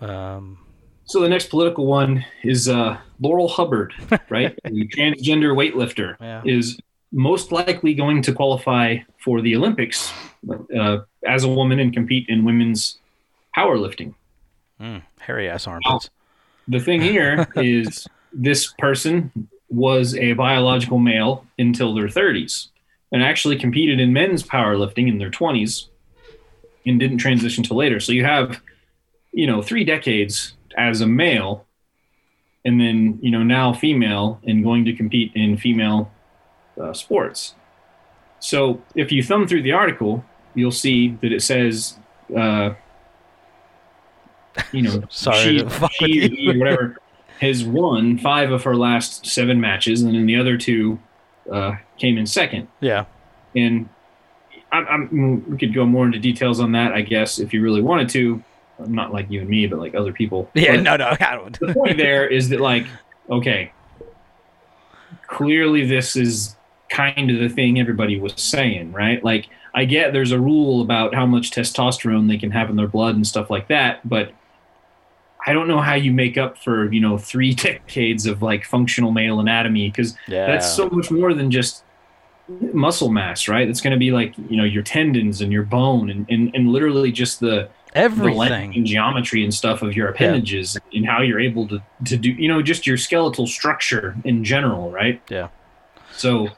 [SPEAKER 1] um,
[SPEAKER 2] So the next political one is uh, Laurel Hubbard, [laughs] right? the transgender weightlifter
[SPEAKER 1] Yeah.
[SPEAKER 2] is most likely going to qualify for the Olympics uh, as a woman and compete in women's powerlifting.
[SPEAKER 1] mm, hairy ass armpits.
[SPEAKER 2] The thing here [laughs] is this person was a biological male until their 30s and actually competed in men's powerlifting in their 20s and didn't transition till later. So you have, you know, three decades as a male and then, you know, now female and going to compete in female uh, sports. So if you thumb through the article, you'll see that it says, uh, you know, [laughs]
[SPEAKER 1] Sorry
[SPEAKER 2] she, she,
[SPEAKER 1] you. [laughs]
[SPEAKER 2] whatever, has won five of her last seven matches, and then the other two uh, came in second.
[SPEAKER 1] Yeah.
[SPEAKER 2] And I'm, I'm, mm, we could go more into details on that, I guess, if you really wanted to. Not like you and me, but like other people.
[SPEAKER 1] Yeah.
[SPEAKER 2] But
[SPEAKER 1] No. No. [laughs] I don't.
[SPEAKER 2] the point there is that, like, okay, clearly this is kind of the thing everybody was saying, right? Like, I get there's a rule about how much testosterone they can have in their blood and stuff like that, but I don't know how you make up for, you know, three [laughs] decades of like functional male anatomy because
[SPEAKER 1] Yeah.
[SPEAKER 2] that's so much more than just muscle mass, right? It's going to be like you know your tendons and your bone and and, and literally just the the
[SPEAKER 1] Everything.
[SPEAKER 2] and geometry and stuff of your appendages and how you're able to to do you know just your skeletal structure in general, right?
[SPEAKER 1] Yeah.
[SPEAKER 2] So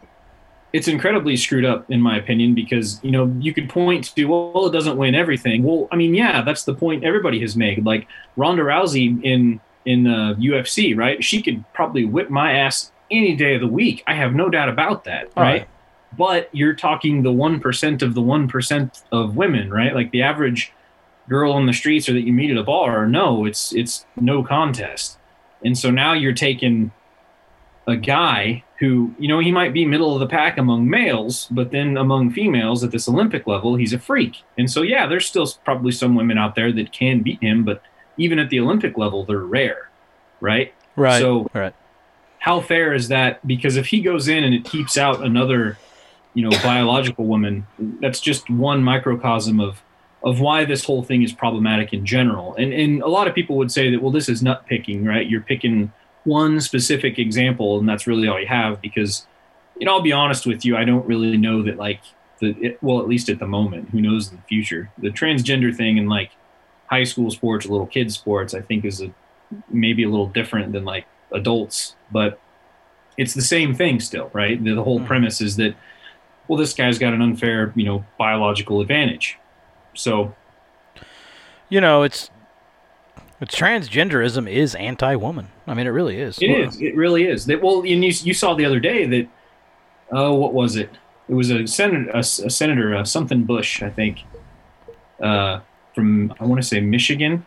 [SPEAKER 2] it's incredibly screwed up in my opinion because you know you could point to well it doesn't win everything. Well, I mean yeah, that's the point everybody has made. Like Ronda Rousey in in uh, UFC, right? She could probably whip my ass any day of the week. I have no doubt about that, right? But you're talking the one percent of the one percent of women, right? Like the average girl on the streets or that you meet at a bar. No, it's it's no contest. And so now you're taking a guy who, you know, he might be middle of the pack among males, but then among females at this Olympic level, he's a freak. And so yeah, there's still probably some women out there that can beat him, but even at the Olympic level, they're rare, right?
[SPEAKER 1] Right.
[SPEAKER 2] So
[SPEAKER 1] right.
[SPEAKER 2] how fair is that? Because if he goes in and it keeps out another, you know, biological woman, that's just one microcosm of of why this whole thing is problematic in general. And and a lot of people would say that well, this is nut picking, right? You're picking one specific example, and that's really all you have. Because, you know, I'll be honest with you, I don't really know that like the it, well, at least at the moment, who knows in the future, the transgender thing and like high school sports little kids sports, I think is a maybe a little different than like adults, but it's the same thing still, right? The, the whole hmm. premise is that, well, this guy's got an unfair, you know, biological advantage. So,
[SPEAKER 1] You know, it's it's transgenderism is anti-woman. I mean, it really is.
[SPEAKER 2] It is. It really is. That well, and you, you saw the other day that oh, what was it? It was a senator, a, a senator, uh, something Bush, I think, uh, from I want to say Michigan.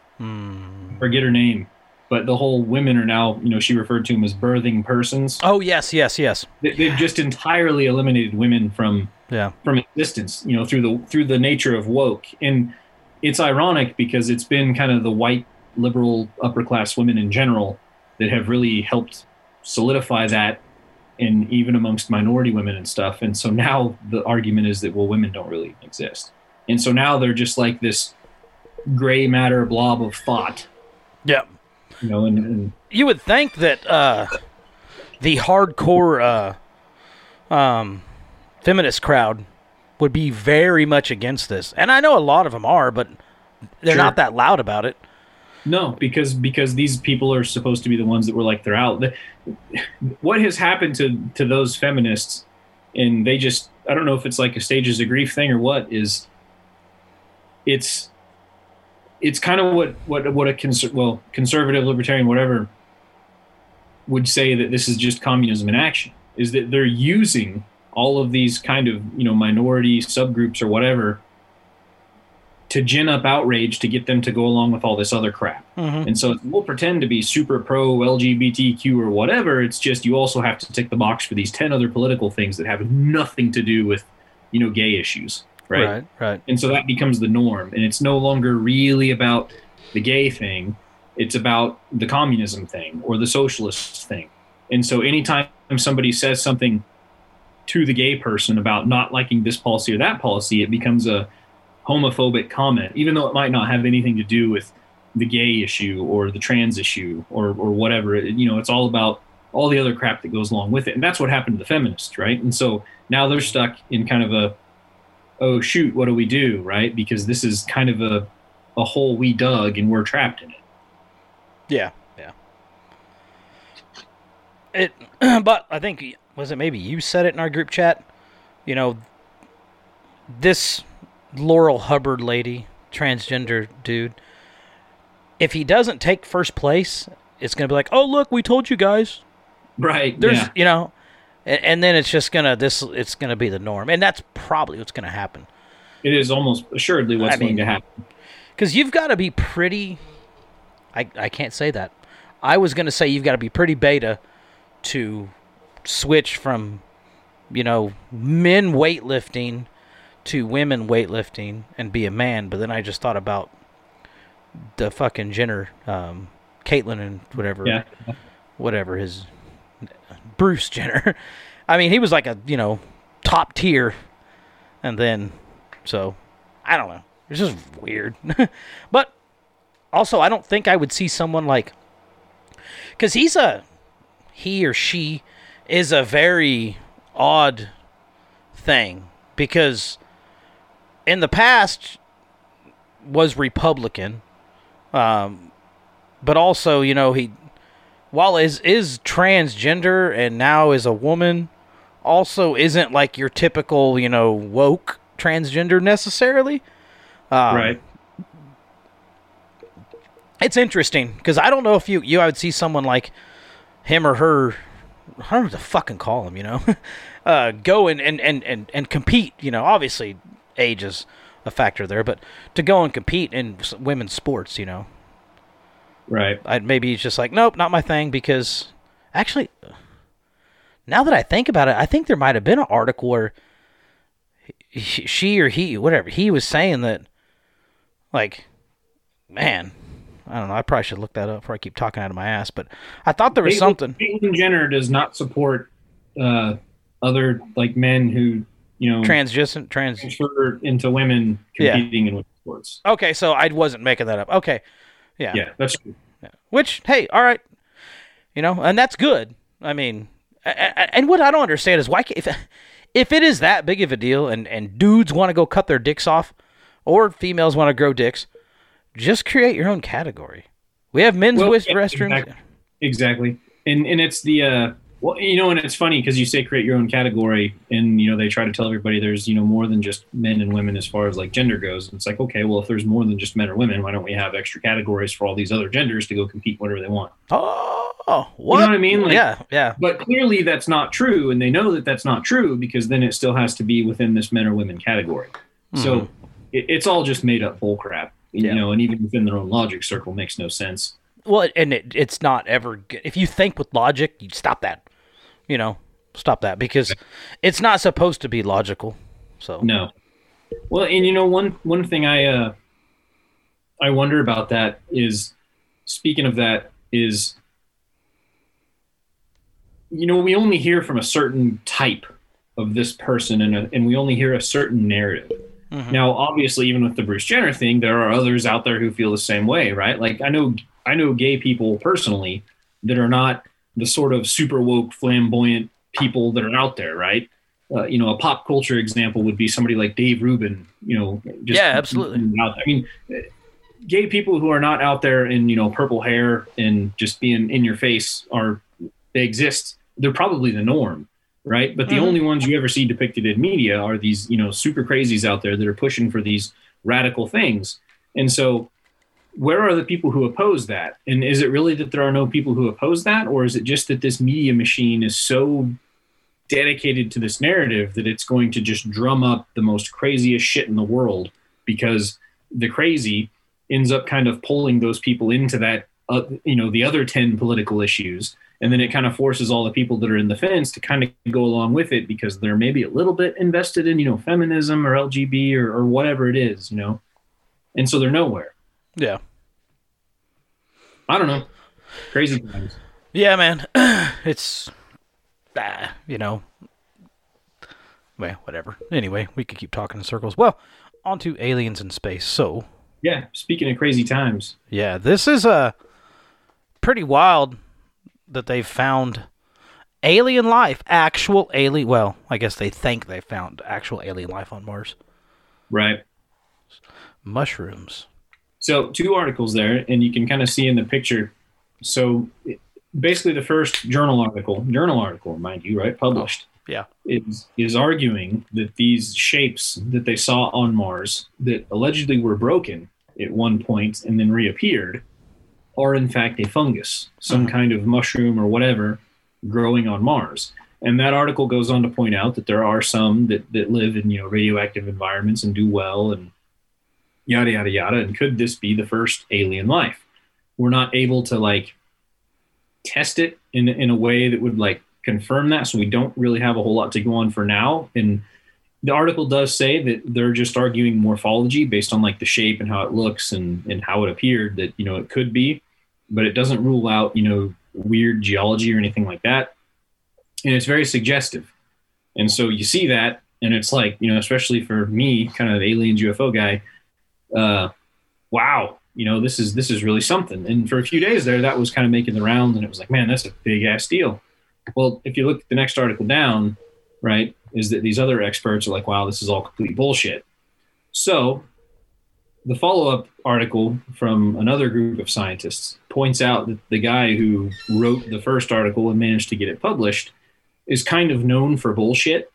[SPEAKER 2] Forget her name, but the whole women are now. You know, she referred to them as birthing persons.
[SPEAKER 1] Oh yes, yes, yes.
[SPEAKER 2] They, they've just entirely eliminated women from
[SPEAKER 1] Yeah.
[SPEAKER 2] from existence. You know, through the through the nature of woke, and it's ironic because it's been kind of the white liberal upper class women in general that have really helped solidify that and even amongst minority women and stuff and so now the argument is that well women don't really exist and so now they're just like this gray matter blob of thought
[SPEAKER 1] Yeah.
[SPEAKER 2] You know and, and
[SPEAKER 1] You would think that uh, the hardcore uh, um, feminist crowd would be very much against this, and I know a lot of them are, but they're
[SPEAKER 2] Sure.
[SPEAKER 1] not that loud about it.
[SPEAKER 2] No, because because these people are supposed to be the ones that were like they're out. What has happened to to those feminists, and they just I don't know if it's like a stages of grief thing or what is. It's it's kind of what what what a conser- well conservative libertarian whatever would say that this is just communism in action is that they're using all of these kind of you know minority subgroups or whatever to gin up outrage to get them to go along with all this other crap. Mm-hmm. And so we'll pretend to be super pro LGBTQ or whatever. It's just you also have to tick the box for these 10 other political things that have nothing to do with, you know, gay issues. Right.
[SPEAKER 1] Right, right.
[SPEAKER 2] And so that becomes the norm. And it's no longer really about the gay thing, it's about the communism thing or the socialist thing. And so anytime somebody says something to the gay person about not liking this policy or that policy, it becomes a homophobic comment, even though it might not have anything to do with the gay issue or the trans issue or, or whatever. It- you know, it's all about all the other crap that goes along with it. And that's what happened to the feminists, right? And so now they're stuck in kind of a, oh, shoot, what do we do, right? Because this is kind of a, a hole we dug and we're trapped in it.
[SPEAKER 1] Yeah, yeah. It, [clears throat] but I think was it maybe you said it in our group chat. You know, this Laurel Hubbard lady, transgender dude. If he doesn't take first place, it's gonna be like, oh look, we told you guys.
[SPEAKER 2] Right.
[SPEAKER 1] There's,
[SPEAKER 2] yeah.
[SPEAKER 1] you know, and, and then it's just gonna this. It's gonna be the norm, and that's probably what's gonna happen.
[SPEAKER 2] It is almost assuredly what's
[SPEAKER 1] I mean-
[SPEAKER 2] going to happen.
[SPEAKER 1] Because you've got to be pretty. I, I can't say that. I was going to say you've got to be pretty beta to switch from, you know, men weightlifting to women weightlifting and be a man. But then I just thought about the fucking Jenner, um, Caitlyn and whatever,
[SPEAKER 2] Yeah.
[SPEAKER 1] whatever his Bruce Jenner. [laughs] I mean, he was like a you know top tier, and then so I don't know. It's just weird. [laughs] but also, I don't think I would see someone like because he's a he or she is a very odd thing because in the past was Republican, um, but also you know he while is is transgender and now is a woman, also isn't like your typical you know woke transgender necessarily. Um,
[SPEAKER 2] right.
[SPEAKER 1] It's interesting because I don't know if you you I would see someone like him or her. I don't know what to fucking call him. You know, [laughs] uh, go and, and, and, and, and compete. You know, obviously age is a factor there, but to go and compete in women's sports, you know,
[SPEAKER 2] Right.
[SPEAKER 1] I'd maybe he's just like, nope, not my thing. Because actually, now that I think about it, I think there might have been an article where he, she or he, whatever, he was saying that, like, man, I don't know. I probably should look that up before I keep talking out of my ass. But I thought there was
[SPEAKER 2] Caitlyn-
[SPEAKER 1] something.
[SPEAKER 2] Caitlyn Jenner does not support uh, other like men who you know
[SPEAKER 1] Transgender, trans.
[SPEAKER 2] transfer into women
[SPEAKER 1] Yeah.
[SPEAKER 2] competing in women's sports.
[SPEAKER 1] Okay, so I wasn't making that up. Okay, yeah,
[SPEAKER 2] Yeah, that's true.
[SPEAKER 1] Which, hey, all right, you know, and that's good. I mean, and what I don't understand is why if if it is that big of a deal, and and dudes want to go cut their dicks off, or females want to grow dicks, just create your own category. We have men's
[SPEAKER 2] Well, yeah,
[SPEAKER 1] restrooms.
[SPEAKER 2] exactly. Exactly. And and it's the uh well you know and it's funny because you say create your own category and you know they try to tell everybody there's you know more than just men and women as far as like gender goes. And it's like okay well if there's more than just men or women why don't we have extra categories for all these other genders to go compete whatever they want.
[SPEAKER 1] Oh, what?
[SPEAKER 2] You know what I mean? Like-
[SPEAKER 1] yeah, yeah.
[SPEAKER 2] But clearly that's not true and they know that that's not true because then it still has to be within this men or women category. Hmm. So it, it's all just made up bull crap. You
[SPEAKER 1] Yeah.
[SPEAKER 2] know, and even within their own logic circle makes no sense.
[SPEAKER 1] Well, and it, it's not ever. g- If you think with logic, you stop that. You know, stop that because it's not supposed to be logical. So
[SPEAKER 2] No. Well, and you know one one thing I uh I wonder about that is speaking of that is you know we only hear from a certain type of this person and a, and we only hear a certain narrative. Now, obviously, even with the Bruce Jenner thing, there are others out there who feel the same way, right? Like I know I know gay people personally that are not the sort of super woke, flamboyant people that are out there, right? Uh, you know, a pop culture example would be somebody like Dave Rubin. You know, just
[SPEAKER 1] Yeah, absolutely.
[SPEAKER 2] I mean, gay people who are not out there in you know purple hair and just being in your face are they exist. They're probably the norm, right? But the
[SPEAKER 1] Mhm.
[SPEAKER 2] only ones you ever see depicted in media are these you know super crazies out there that are pushing for these radical things. And so, where are the people who oppose that? And is it really that there are no people who oppose that, or is it just that this media machine is so dedicated to this narrative that it's going to just drum up the most craziest shit in the world because the crazy ends up kind of pulling those people into that uh, you know the other 10 political issues. And then it kind of forces all the people that are in the fence to kind of go along with it because they're maybe a little bit invested in you know feminism or lgb or, or whatever it is you know? And so they're nowhere.
[SPEAKER 1] Yeah,
[SPEAKER 2] i don't know crazy times
[SPEAKER 1] yeah, man. [clears throat] it's ah, you know, well, whatever. Anyway, we could keep talking in circles. Well, on to aliens in space. So,
[SPEAKER 2] yeah speaking of crazy times
[SPEAKER 1] yeah, this is a pretty wild that they've found alien life, actual alien. Well, I guess they think they found actual alien life on Mars.
[SPEAKER 2] right
[SPEAKER 1] Mushrooms.
[SPEAKER 2] So two articles there, and you can kind of see in the picture. So basically, the first journal article, journal article, mind you, right, published, oh,
[SPEAKER 1] Yeah.
[SPEAKER 2] is is arguing that these shapes that they saw on Mars that allegedly were broken at one point and then reappeared are in fact a fungus, some uh-huh. kind of mushroom or whatever growing on Mars. And that article goes on to point out that there are some that, that live in you know radioactive environments and do well and yada yada yada. And could this be the first alien life? We're not able to like test it in in a way that would like confirm that, so we don't really have a whole lot to go on for now. And the article does say that they're just arguing morphology based on like the shape and how it looks and and how it appeared that you know it could be, but it doesn't rule out you know weird geology or anything like that. And it's very suggestive. And so you see that, and it's like you know, especially for me, kind of aliens UFO guy, uh, wow, you know, this is this is really something. And for a few days there, that was kind of making the rounds, and it was like, man, that's a big ass deal. Well, if you look at the next article down, right, is that these other experts are like, wow, this is all complete bullshit. So the follow up article from another group of scientists points out that the guy who wrote the first article and managed to get it published is kind of known for bullshit.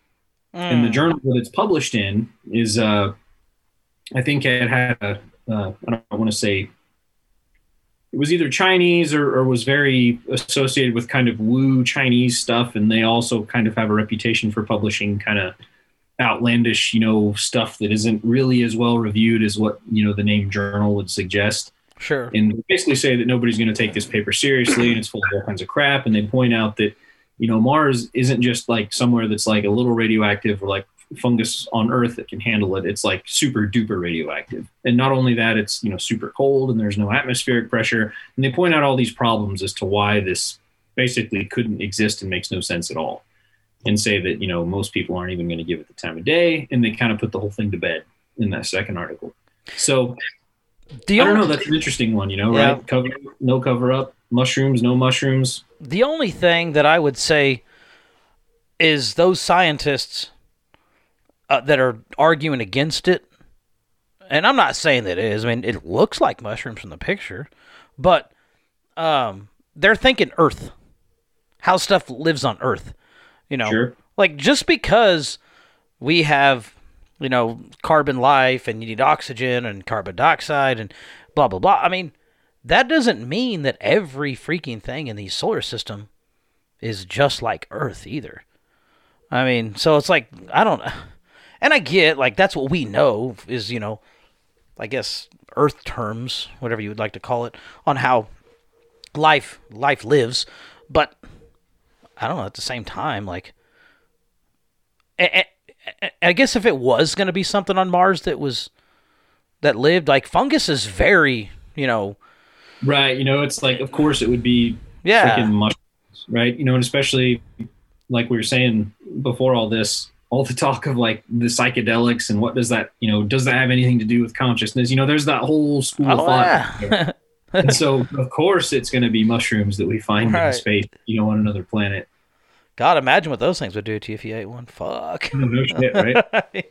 [SPEAKER 2] And the
[SPEAKER 1] Mm.
[SPEAKER 2] journal that it's published in is, uh, I think it had a, uh, I don't want to say, it was either Chinese or, or was very associated with kind of woo Chinese stuff. And they also kind of have a reputation for publishing kind of outlandish, you know, stuff that isn't really as well reviewed as what, you know, the name journal would suggest
[SPEAKER 1] Sure.
[SPEAKER 2] and basically say that nobody's going to take this paper seriously and it's full of all kinds of crap. And they point out that, you know, Mars isn't just like somewhere that's like a little radioactive or like fungus on Earth that can handle it. It's like super duper radioactive. And not only that, it's, you know, super cold and there's no atmospheric pressure. And they point out all these problems as to why this basically couldn't exist and makes no sense at all. And say that, you know, most people aren't even going to give it the time of day. And they kind of put the whole thing to bed in that second article. So
[SPEAKER 1] The
[SPEAKER 2] I don't know. That's an interesting one, you know,
[SPEAKER 1] Yeah.
[SPEAKER 2] right? Cover, no cover up, mushrooms, no mushrooms.
[SPEAKER 1] The only thing that I would say is those scientists uh, that are arguing against it, and I'm not saying that it is. I mean, it looks like mushrooms from the picture, but um, they're thinking Earth, how stuff lives on Earth. You know,
[SPEAKER 2] Sure.
[SPEAKER 1] like just because we have, you know, carbon life and you need oxygen and carbon dioxide and blah blah blah. I mean, that doesn't mean that every freaking thing in the solar system is just like Earth either. I mean, so it's like I don't and I get like that's what we know is, you know, I guess earth terms, whatever you would like to call it, on how life life lives, but I don't know at the same time like I, I, I guess if it was going to be something on Mars that was that lived like fungus is very, you know,
[SPEAKER 2] Right. You know, it's like, of course, it would be
[SPEAKER 1] Yeah.
[SPEAKER 2] freaking mushrooms, right? You know, and especially like we were saying before all this, all the talk of like the psychedelics and what does that, you know, does that have anything to do with consciousness? You know, there's that whole school of
[SPEAKER 1] Oh,
[SPEAKER 2] thought.
[SPEAKER 1] yeah. [laughs]
[SPEAKER 2] and so, of course, it's going to be mushrooms that we find
[SPEAKER 1] Right.
[SPEAKER 2] in space, you know, on another planet.
[SPEAKER 1] God, imagine what those things would do to you if you ate one. Fuck.
[SPEAKER 2] No shit, [laughs] right?
[SPEAKER 1] I mean,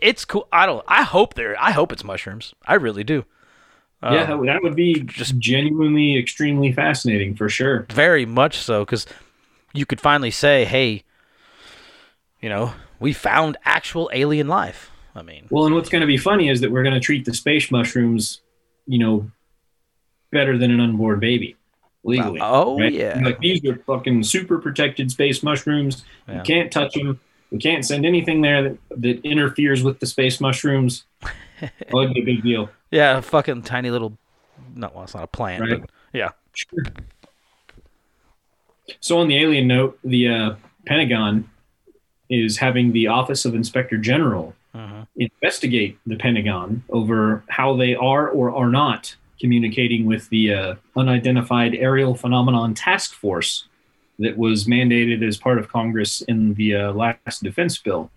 [SPEAKER 1] it's cool. I don't. I hope there. I hope it's mushrooms. I really do.
[SPEAKER 2] yeah,
[SPEAKER 1] Um,
[SPEAKER 2] that would be just genuinely extremely fascinating for sure.
[SPEAKER 1] very much so because you could finally say, "Hey, you know, we found actual alien life." I mean,
[SPEAKER 2] Well, and what's going to be funny is that we're going to treat the space mushrooms, you know, better than an unborn baby legally.
[SPEAKER 1] Oh,
[SPEAKER 2] right?
[SPEAKER 1] yeah.
[SPEAKER 2] Like these are fucking super protected space mushrooms.
[SPEAKER 1] Yeah.
[SPEAKER 2] You can't touch them. We can't send anything there that, that interferes with the space mushrooms. oh, it'd be a big deal.
[SPEAKER 1] yeah, a fucking tiny little. No, well, it's not a plant,
[SPEAKER 2] Right.
[SPEAKER 1] but yeah.
[SPEAKER 2] Sure. So on the alien note, the uh, Pentagon is having the Office of Inspector General
[SPEAKER 1] Mhm.
[SPEAKER 2] investigate the Pentagon over how they are or are not communicating with the uh, unidentified aerial phenomenon task force that was mandated as part of Congress in the uh, last defense bill.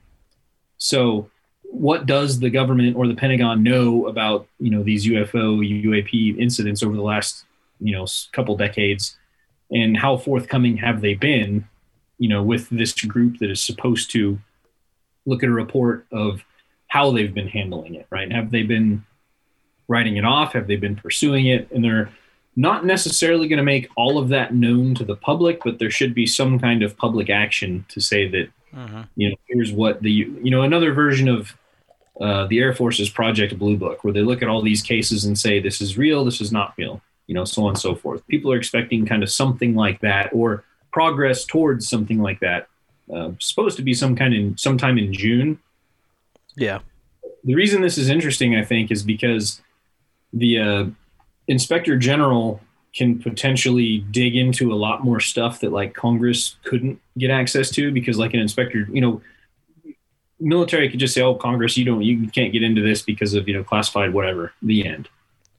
[SPEAKER 2] So, what does the government or the Pentagon know about you know these UFO UAP incidents over the last you know couple decades, and how forthcoming have they been? You know, with this group that is supposed to look at a report of how they've been handling it, right? Have they been writing it off? Have they been pursuing it? And they're not necessarily going to make all of that known to the public, but there should be some kind of public action to say that,
[SPEAKER 1] Mhm.
[SPEAKER 2] you know, here's what the, you know, another version of uh, the Air Force's Project Blue Book, where they look at all these cases and say, this is real, this is not real, you know, so on and so forth. People are expecting kind of something like that or progress towards something like that. Uh, supposed to be some kind of sometime in June
[SPEAKER 1] Yeah.
[SPEAKER 2] the reason this is interesting, I think, is because the uh, inspector general can potentially dig into a lot more stuff that like Congress couldn't get access to because like an inspector, you know, military could just say, "Oh, Congress, you don't, you can't get into this because of you know classified whatever." The end.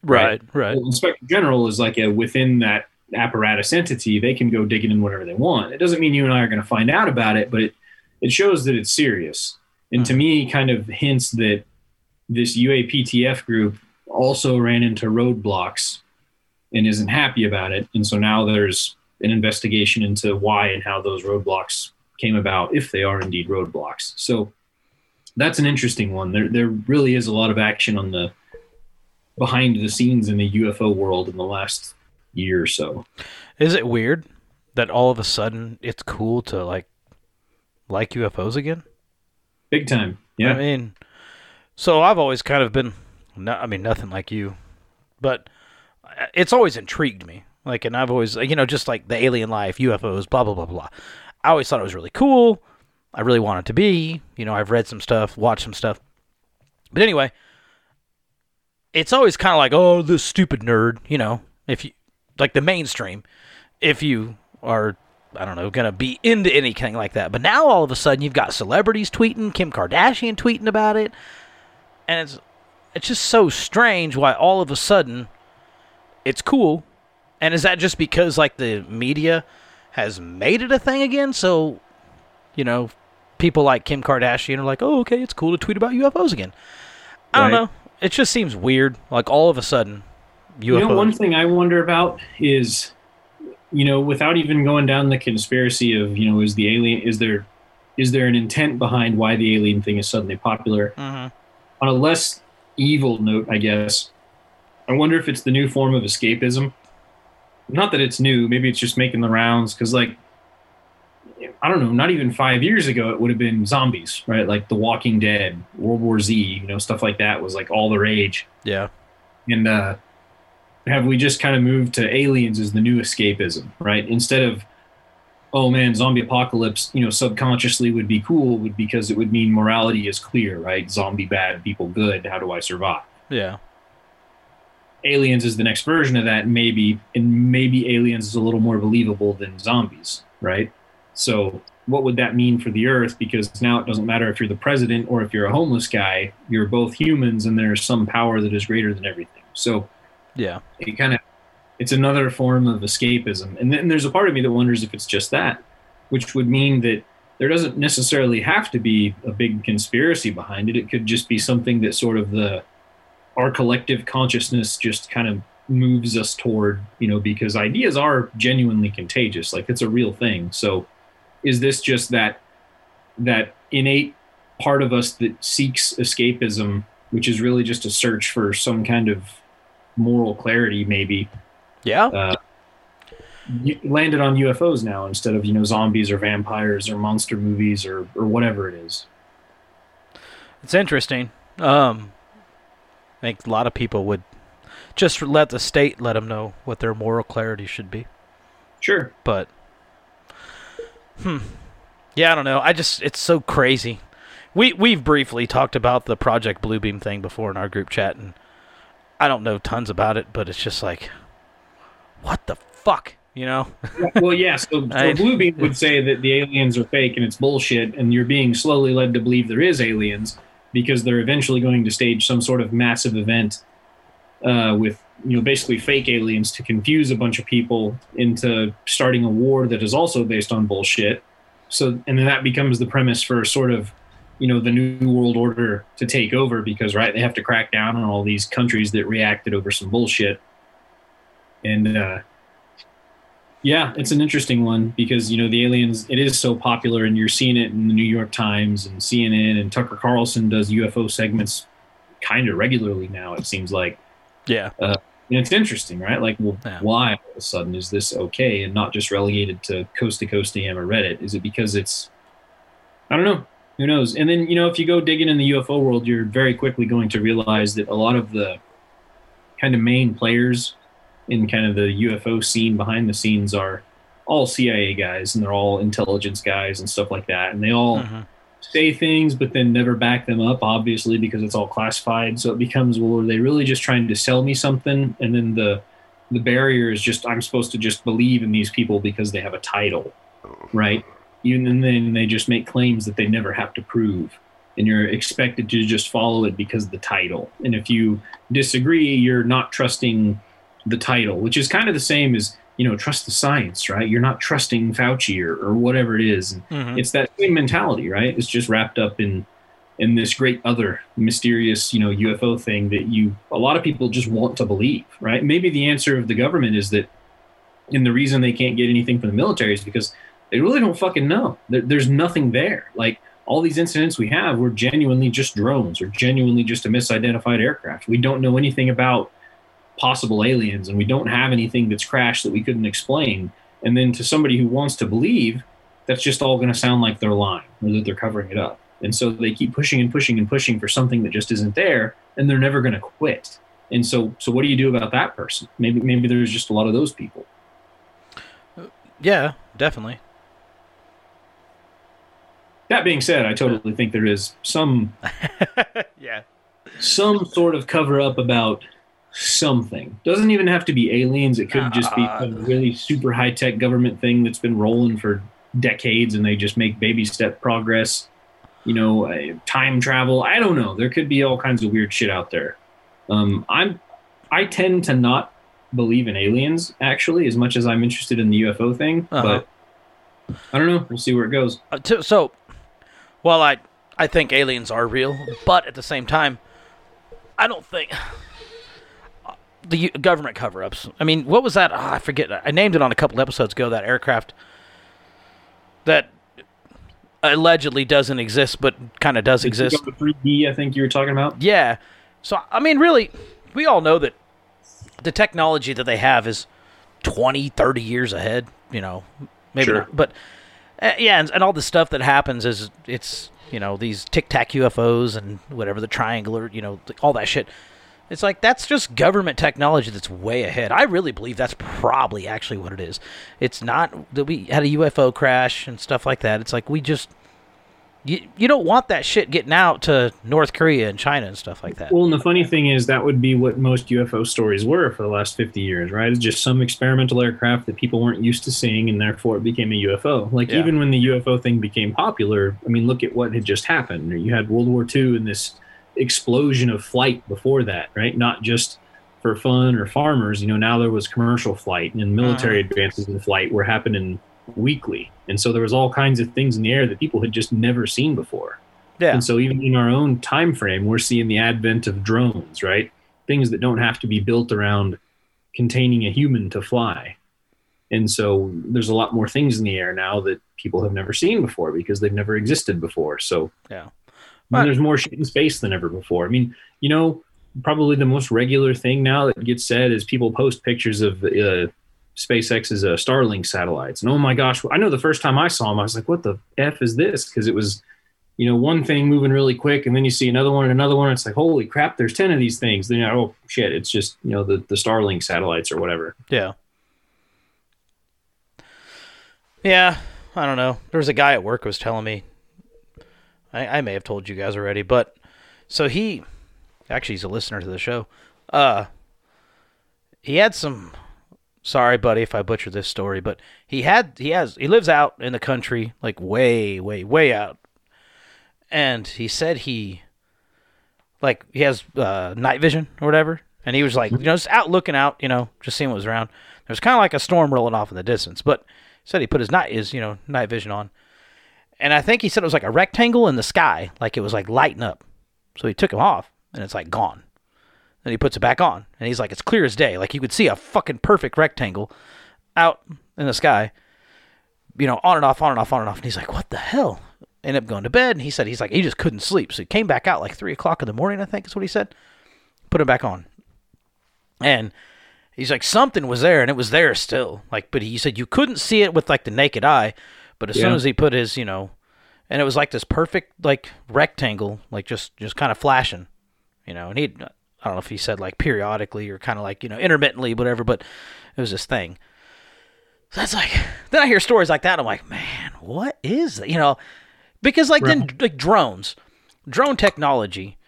[SPEAKER 1] Right. Right.
[SPEAKER 2] Well, inspector general is like a within that apparatus entity. They can go digging in whatever they want. It doesn't mean you and I are going to find out about it, but it it shows that it's serious. And to hmm. me, kind of hints that this UAPTF group also ran into roadblocks and isn't happy about it. And so now there's an investigation into why and how those roadblocks came about if they are indeed roadblocks. So that's an interesting one. There there really is a lot of action on the behind the scenes in the UFO world in the last year or so.
[SPEAKER 1] Is it weird that all of a sudden it's cool to like like UFOs again?
[SPEAKER 2] Big time. Yeah.
[SPEAKER 1] I mean, so I've always kind of been, no, I mean, nothing like you, but it's always intrigued me. Like, and I've always, you know, just like the alien life, UFOs, blah, blah, blah, blah. I always thought it was really cool. I really want it to be. You know, I've read some stuff, watched some stuff. But anyway, it's always kind of like, oh, this stupid nerd, you know, if you, like the mainstream, if you are, I don't know, going to be into anything like that. But now all of a sudden you've got celebrities tweeting, Kim Kardashian tweeting about it. And it's, it's just so strange why all of a sudden it's cool. And is that just because like the media has made it a thing again? So, you know, people like Kim Kardashian are like, oh, okay, it's cool to tweet about UFOs again. I don't
[SPEAKER 2] Right.
[SPEAKER 1] know. It just seems weird. Like all of a sudden, UFOs.
[SPEAKER 2] You know, one thing I wonder about is, you know, without even going down the conspiracy of, you know, is the alien, is there, is there an intent behind why the alien thing is suddenly popular?
[SPEAKER 1] Mhm.
[SPEAKER 2] On a less evil note, I guess, I wonder if it's the new form of escapism. Not that it's new, maybe it's just making the rounds because, like, I don't know, not even five years ago, it would have been zombies, right? Like The Walking Dead, World War Z, you know, stuff like that was like all the rage.
[SPEAKER 1] Yeah.
[SPEAKER 2] And uh, have we just kind of moved to aliens as the new escapism, right? Instead of, oh man, zombie apocalypse, you know, subconsciously would be cool, would because it would mean morality is clear, right? Zombie bad, people good. How do I survive?
[SPEAKER 1] Yeah.
[SPEAKER 2] Aliens is the next version of that, maybe, and maybe aliens is a little more believable than zombies, right? So, what would that mean for the Earth? Because now it doesn't matter if you're the president or if you're a homeless guy, you're both humans, and there's some power that is greater than everything. So,
[SPEAKER 1] Yeah.
[SPEAKER 2] it kind of it's another form of escapism. And then there's a part of me that wonders if it's just that which would mean that there doesn't necessarily have to be a big conspiracy behind it. It could just be something that sort of the our collective consciousness just kind of moves us toward you know because ideas are genuinely contagious. Like it's a real thing. So is this just that that innate part of us that seeks escapism which is really just a search for some kind of moral clarity maybe
[SPEAKER 1] Yeah.
[SPEAKER 2] uh, landed on UFOs now instead of you know zombies or vampires or monster movies or or whatever it is.
[SPEAKER 1] It's interesting. Um, I think a lot of people would just let the state let them know what their moral clarity should be.
[SPEAKER 2] Sure.
[SPEAKER 1] But, hmm, yeah, I don't know. I just it's so crazy. We we've briefly talked about the Project Bluebeam thing before in our group chat, and I don't know tons about it, but it's just like, what the fuck, you know? [laughs]
[SPEAKER 2] well, yeah. So, [laughs] so Bluebeam [laughs] would say that the aliens are fake and it's bullshit, and you're being slowly led to believe there is aliens because they're eventually going to stage some sort of massive event uh, with you know basically fake aliens to confuse a bunch of people into starting a war that is also based on bullshit. So, and then that becomes the premise for sort of you know the new world order to take over because right they have to crack down on all these countries that reacted over some bullshit. And uh yeah it's an interesting one because you know the aliens it is so popular and you're seeing it in the new york times and cnn and tucker carlson does ufo segments kind of regularly now it seems like.
[SPEAKER 1] Yeah.
[SPEAKER 2] uh, and it's interesting right? Like well
[SPEAKER 1] Yeah.
[SPEAKER 2] why all of a sudden is this okay and not just relegated to coast to coast am or reddit? Is it because it's i don't know who knows? And then you know if you go digging in the ufo world you're very quickly going to realize that a lot of the kind of main players in kind of the ufo scene behind the scenes are all cia guys and they're all intelligence guys and stuff like that and they all
[SPEAKER 1] Mhm.
[SPEAKER 2] say things but then never back them up obviously because it's all classified. So it becomes well are they really just trying to sell me something? And then the the barrier is just i'm supposed to just believe in these people because they have a title right even and then they just make claims that they never have to prove. And you're expected to just follow it because of the title. And if you disagree you're not trusting the title which is kind of the same as you know trust the science right? You're not trusting fauci or, or whatever it is.
[SPEAKER 1] Mhm.
[SPEAKER 2] it's that same mentality right? It's just wrapped up in in this great other mysterious you know ufo thing that you a lot of people just want to believe right? Maybe the answer of the government is that and the reason they can't get anything from the military is because They really don't fucking know. There, there's nothing there. Like all these incidents we have were genuinely just drones or genuinely just a misidentified aircraft. We don't know anything about possible aliens and we don't have anything that's crashed that we couldn't explain. And then to somebody who wants to believe, that's just all going to sound like they're lying or that they're covering it up. And so they keep pushing and pushing and pushing for something that just isn't there, and they're never going to quit. And so, so what do you do about that person? Maybe, maybe there's just a lot of those people.
[SPEAKER 1] Yeah, definitely.
[SPEAKER 2] That being said, I totally think there is some, [laughs]
[SPEAKER 1] yeah,
[SPEAKER 2] some sort of cover up about something. Doesn't even have to be aliens. It could just be a really super high tech government thing that's been rolling for decades, and they just make baby step progress. You know, uh, time travel. I don't know. There could be all kinds of weird shit out there. Um, I'm, I tend to not believe in aliens actually as much as I'm interested in the UFO thing,
[SPEAKER 1] Uh-huh.
[SPEAKER 2] but I don't know. We'll see where it goes.
[SPEAKER 1] Uh, t- so, well, I I think aliens are real, but at the same time, I don't think the government cover-ups. I mean, what was that? Ah, I forget. I named it on a couple episodes ago. That aircraft that allegedly doesn't exist, but kind of does exist.
[SPEAKER 2] The 3D, I think you were talking about.
[SPEAKER 1] Yeah. So I mean, really, we all know that the technology that they have is 20, 30 years ahead. You know, maybe
[SPEAKER 2] Sure.
[SPEAKER 1] not, but uh, yeah, and, and all the stuff that happens is it's you know these tic tac UFOs and whatever the triangular, you know, all that shit. It's like that's just government technology that's way ahead. I really believe that's probably actually what it is. It's not that we had a UFO crash and stuff like that. It's like we just you you don't want that shit getting out to North Korea and China and stuff like that.
[SPEAKER 2] Well, and the funny thing is that would be what most UFO stories were for the last 50 years, right? It's just some experimental aircraft that people weren't used to seeing, and therefore it became a UFO. Like,
[SPEAKER 1] Yeah.
[SPEAKER 2] even when the UFO thing became popular, I mean, look at what had just happened. You had World War II and this explosion of flight before that, right? Not just for fun or farmers. You know, now there was commercial flight and military mm-hmm. advances in flight were happening weekly. And so there was all kinds of things in the air that people had just never seen before.
[SPEAKER 1] yeah.
[SPEAKER 2] And so even in our own time frame, we're seeing the advent of drones, right? Things that don't have to be built around containing a human to fly. And so there's a lot more things in the air now that people have never seen before because they've never existed before. So
[SPEAKER 1] Yeah.
[SPEAKER 2] and there's more shit in space than ever before. I mean, you know, probably the most regular thing now that gets said is people post pictures of uh, SpaceX's uh, Starlink satellites. And oh my gosh, I know the first time I saw them, I was like, what the F is this? Because it was, you know, one thing moving really quick, and then you see another one and another one. It's like, holy crap, there's 10 of these things. Then, like, oh shit, it's just, you know, the, the Starlink satellites or whatever.
[SPEAKER 1] Yeah. Yeah, I don't know. There was a guy at work who was telling me. I, I may have told you guys already, but so he actually he's a listener to the show. Uh he had some sorry buddy if I butcher this story, but he had he has he lives out in the country, like way, way, way out. And he said he like he has uh, night vision or whatever, and he was like, you know, just out looking out, you know, just seeing what was around. There was kind of like a storm rolling off in the distance, but said he put his night his you know night vision on, and I think he said it was like a rectangle in the sky, like it was like lighting up. So he took him off, and it's like gone. Then he puts it back on, and he's like, it's clear as day, like you could see a fucking perfect rectangle out in the sky, you know, on and off, on and off, on and off. And he's like, what the hell? Ended up going to bed, and he said he's like he just couldn't sleep, so he came back out like three o'clock in the morning, I think is what he said. Put it back on, and he's like something was there, and it was there still. Like, but he said you couldn't see it with like the naked eye, but as soon as he put his, you know, and it was like this perfect like rectangle, like just just kind of flashing, you know. And he, I don't know if he said like periodically or kind of like you know intermittently, whatever, but it was this thing. So that's like then I hear stories like that. I'm like, man, what is that? You know, because like then like drones, drone technology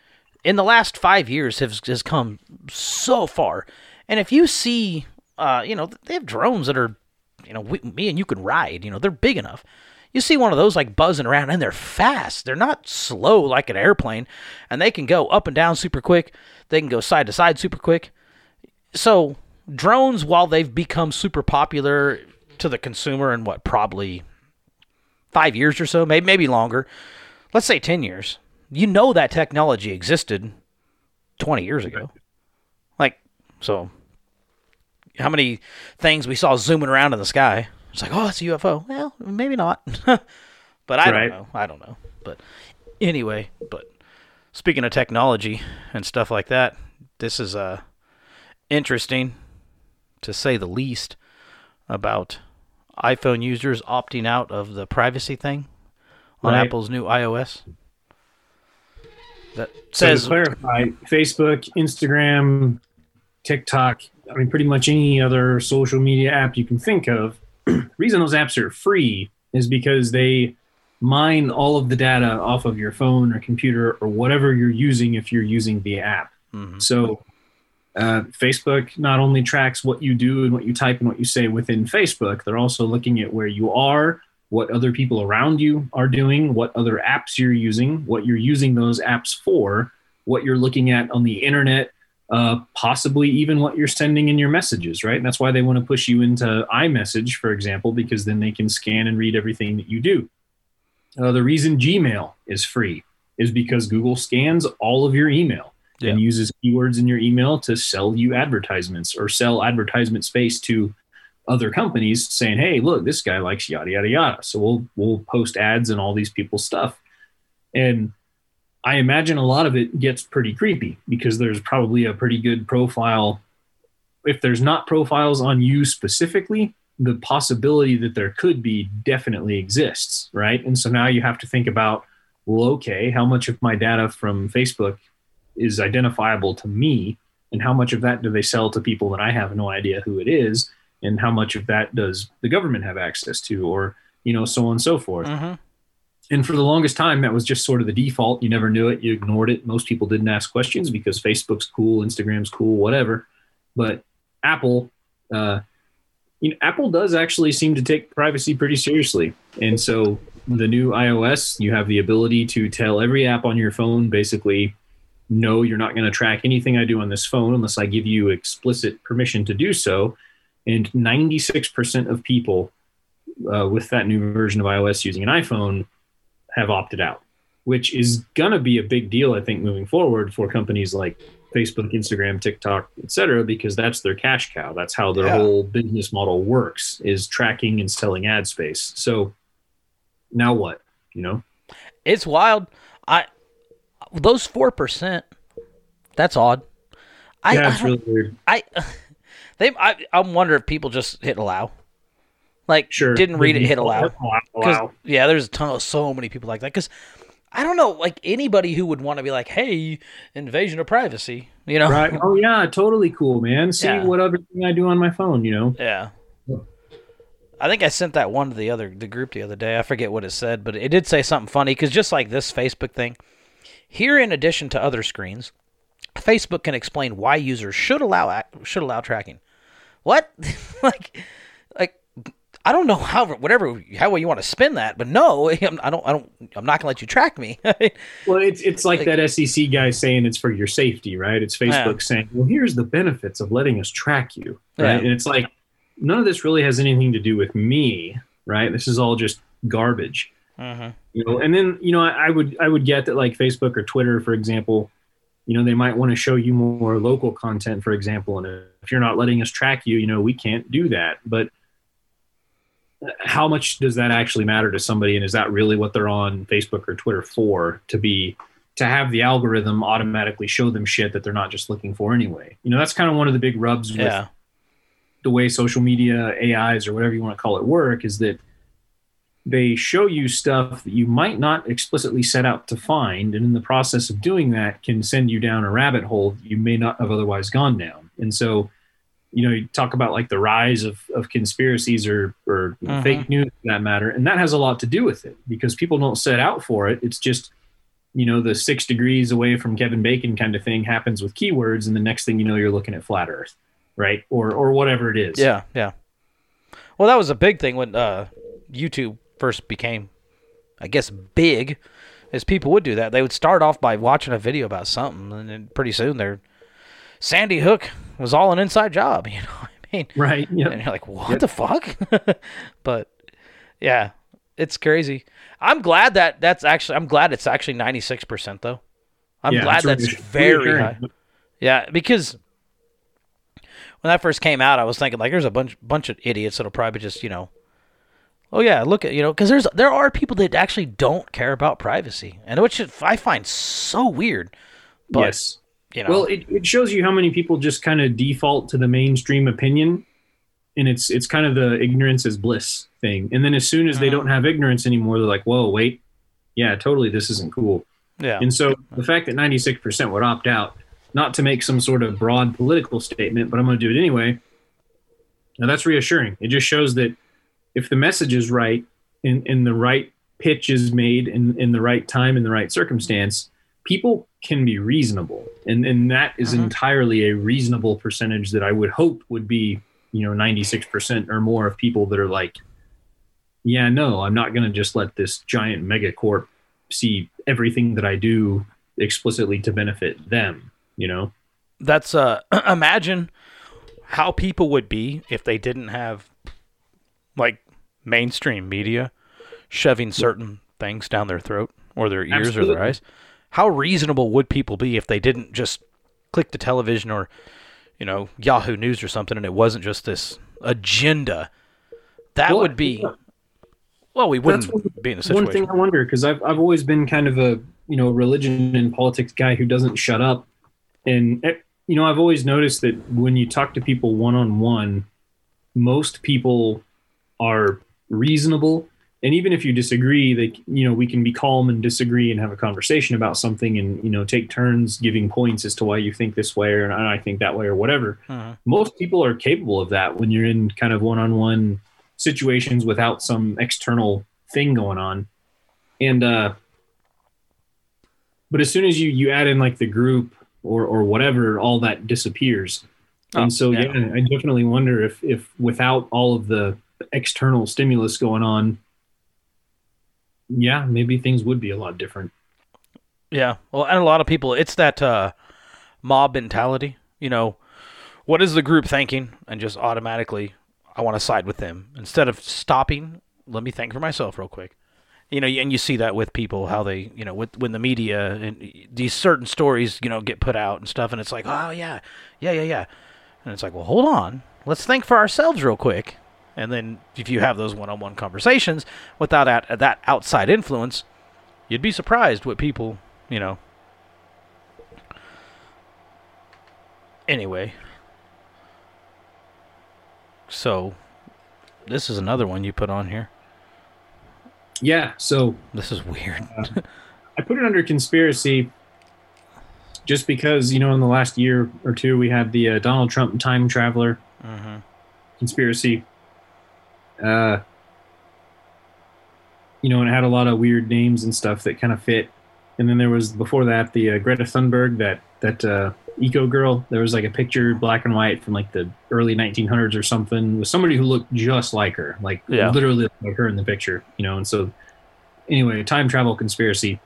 [SPEAKER 1] in the last five years has has come so far. And if you see, uh, you know, they have drones that are, you know, we, me and you can ride. You know, they're big enough. You see one of those like buzzing around, and they're fast. They're not slow like an airplane, and they can go up and down super quick. They can go side to side super quick. So drones, while they've become super popular to the consumer in what probably five years or so, maybe maybe longer, let's say ten years. You know that technology existed twenty years ago. Like so, how many things we saw zooming around in the sky? It's like, oh, it's a UFO. Well, maybe not. [laughs] but I
[SPEAKER 2] Right.
[SPEAKER 1] don't know. I don't know. But anyway, but speaking of technology and stuff like that, this is uh interesting to say the least about iPhone users opting out of the privacy thing on
[SPEAKER 2] Right.
[SPEAKER 1] Apple's new iOS. That
[SPEAKER 2] So
[SPEAKER 1] says
[SPEAKER 2] to clarify, Facebook, Instagram, TikTok, I mean, pretty much any other social media app you can think of. [clears throat] reason those apps are free is because they mine all of the data off of your phone or computer or whatever you're using if you're using the app. So uh, Facebook not only tracks what you do and what you type and what you say within Facebook, they're also looking at where you are, what other people around you are doing, what other apps you're using, what you're using those apps for, what you're looking at on the internet, uh, possibly even what you're sending in your messages, right? And that's why they want to push you into iMessage, for example, because then they can scan and read everything that you do. Uh, the reason Gmail is free is because Google scans all of your email and uses keywords in your email to sell you advertisements or sell advertisement space to other companies saying, "Hey, look, this guy likes yada yada yada." So we'll we'll post ads and all these people's stuff. And I imagine a lot of it gets pretty creepy because there's probably a pretty good profile. If there's not profiles on you specifically, the possibility that there could be definitely exists, right? And so now you have to think about, well, okay, how much of my data from Facebook is identifiable to me, and how much of that do they sell to people that I have no idea who it is, and how much of that does the government have access to, or you know, so on and so forth. And for the longest time, that was just sort of the default. You never knew it. You ignored it. Most people didn't ask questions because Facebook's cool, Instagram's cool, whatever. But Apple, uh, you know, Apple does actually seem to take privacy pretty seriously. And so the new iOS, you have the ability to tell every app on your phone basically, no, you're not going to track anything I do on this phone unless I give you explicit permission to do so. And 96% of people uh, with that new version of iOS using an iPhone have opted out, which is going to be a big deal, I think, moving forward for companies like Facebook, Instagram, TikTok, et cetera, because that's their cash cow. That's how their
[SPEAKER 1] Yeah.
[SPEAKER 2] whole business model works is tracking and selling ad space. So now what? You know?
[SPEAKER 1] It's wild. I those four percent. That's odd. I,
[SPEAKER 2] yeah,
[SPEAKER 1] I
[SPEAKER 2] it's
[SPEAKER 1] don't-
[SPEAKER 2] really weird.
[SPEAKER 1] I [laughs] they I I'm wonder if people just hit allow. Like
[SPEAKER 2] Sure.
[SPEAKER 1] didn't read it, hit allow.
[SPEAKER 2] Allow,
[SPEAKER 1] 'Cause,
[SPEAKER 2] allow.
[SPEAKER 1] Yeah, there's a ton of so many people like that. Because I don't know, like anybody who would want to be like, "Hey, invasion of privacy," you know?
[SPEAKER 2] Right. Oh yeah, totally cool, man. See
[SPEAKER 1] Yeah.
[SPEAKER 2] what other thing I do on my phone, you know?
[SPEAKER 1] Yeah. I think I sent that one to the other the group the other day. I forget what it said, but it did say something funny because just like this Facebook thing, here in addition to other screens, Facebook can explain why users should allow should allow tracking. What? [laughs] like I don't know how whatever how you want to spin that, but no, [laughs] I'm, I don't I don't I'm not gonna let you track me. [laughs]
[SPEAKER 2] Well, it's it's like, that SEC guy saying it's for your safety, right? It's Facebook
[SPEAKER 1] Yeah.
[SPEAKER 2] saying, "Well, here's the benefits of letting us track you," right?
[SPEAKER 1] Yeah.
[SPEAKER 2] And it's like none of this really has anything to do with me, right? This is all just garbage,
[SPEAKER 1] mm-hmm.
[SPEAKER 2] you know. And then you know, I, I would I would get that like Facebook or Twitter, for example, you know, they might want to show you more local content, for example, and if you're not letting us track you, you know, we can't do that, but how much does that actually matter to somebody? And is that really what they're on facebook or twitter for to be to have the algorithm automatically show them shit that they're not just looking for anyway? You know that's kind of one of the big rubs with
[SPEAKER 1] Yeah.
[SPEAKER 2] the way social media ais or whatever you want to call it work is that they show you stuff that you might not explicitly set out to find and in the process of doing that can send you down a rabbit hole you may not have otherwise gone down. And so you know, you talk about like the rise of, of conspiracies or, or
[SPEAKER 1] Mhm.
[SPEAKER 2] fake news for that matter. And that has a lot to do with it because people don't set out for it. It's just, you know, the six degrees away from Kevin Bacon kind of thing happens with keywords. And the next thing you know, you're looking at flat earth, right? Or, or whatever it is.
[SPEAKER 1] Yeah, yeah. Well, that was a big thing when uh, YouTube first became, I guess, big. Is people would do that. They would start off by watching a video about something, and then pretty soon they're Sandy Hook was all an inside job. [laughs] You know what I mean?
[SPEAKER 2] Right. Yep.
[SPEAKER 1] And you're like, what
[SPEAKER 2] Yep.
[SPEAKER 1] the fuck? [laughs] but yeah, it's crazy. I'm glad that that's actually. I'm glad it's actually 96 percent though. I'm
[SPEAKER 2] Yeah,
[SPEAKER 1] glad that's very high. Yeah, because when that first came out, I was thinking like, there's a bunch bunch of idiots that'll probably just you know Oh yeah, look at you know because there's there are people that actually don't care about privacy, and which I find so weird. But,
[SPEAKER 2] yes.
[SPEAKER 1] You know,
[SPEAKER 2] Well, it, it shows you how many people just kind of default to the mainstream opinion, and it's it's kind of the ignorance is bliss thing. And then as soon as they
[SPEAKER 1] Uh-huh.
[SPEAKER 2] don't have ignorance anymore, they're like, "Whoa, wait, yeah, totally, this isn't cool."
[SPEAKER 1] yeah,
[SPEAKER 2] And so the fact that 96% would opt out, not to make some sort of broad political statement, but I'm going to do it anyway. Now that's reassuring. It just shows that if the message is right and, and the right pitch is made in, in the right time, in the right circumstance, people can be reasonable. And, and that is
[SPEAKER 1] Mhm.
[SPEAKER 2] entirely a reasonable percentage that I would hope would be, you know, 96% or more of people that are like, yeah, no, I'm not going to just let this giant megacorp see everything that I do explicitly to benefit them, you know?
[SPEAKER 1] that's uh [clears throat] imagine how people would be if they didn't have like mainstream media shoving certain things down their throat or their ears or their eyes. How reasonable would people be if they didn't just click the television or you know Yahoo News or something and it wasn't just this agenda? That
[SPEAKER 2] Well,
[SPEAKER 1] would be well, we wouldn't
[SPEAKER 2] one-
[SPEAKER 1] be in a
[SPEAKER 2] One
[SPEAKER 1] situation.
[SPEAKER 2] thing I wonder because I've I've always been kind of a you know religion and politics guy who doesn't shut up, and eh, you know I've always noticed that when you talk to people one on one, most people are reasonable, and even if you disagree, they you know we can be calm and disagree and have a conversation about something, and you know take turns giving points as to why you think this way or I think that way or whatever.
[SPEAKER 1] Mhm.
[SPEAKER 2] Most people are capable of that when you're in kind of one on one situations without some external thing going on and uh but as soon as you you add in like the group or or whatever all that disappears
[SPEAKER 1] Oh,
[SPEAKER 2] and so
[SPEAKER 1] yeah.
[SPEAKER 2] yeah. i definitely wonder if if without all of the external stimulus going on yeah maybe things would be a lot different
[SPEAKER 1] Yeah. Well, and a lot of people, it's that uh, mob mentality. You know, what is the group thinking? And just automatically, I want to side with them. Instead of stopping, let me think for myself real quick. You know, and you see that with people, how they, you know, with when the media and these certain stories, you know, get put out and stuff, and it's like, oh yeah, yeah, yeah, yeah, and it's like, well, hold on, let's think for ourselves real quick. And then if you have those one-on-one conversations without that, that outside influence, you'd be surprised what people, you know. Anyway. So, this is another one you put on here.
[SPEAKER 2] yeah so
[SPEAKER 1] This is weird. [laughs]
[SPEAKER 2] I put it under conspiracy just because, you know, in the last year or two, we had the uh, Donald Trump time traveler
[SPEAKER 1] hmm
[SPEAKER 2] conspiracy. Uh, you know, and it had a lot of weird names and stuff that kind of fit. And then there was before that the uh, Greta Thunberg, that that uh, eco girl. There was like a picture, black and white, from like the early 1900s or something, with somebody who looked just like her, like
[SPEAKER 1] Yeah.
[SPEAKER 2] literally like her in the picture. You know, and so anyway, time travel conspiracy.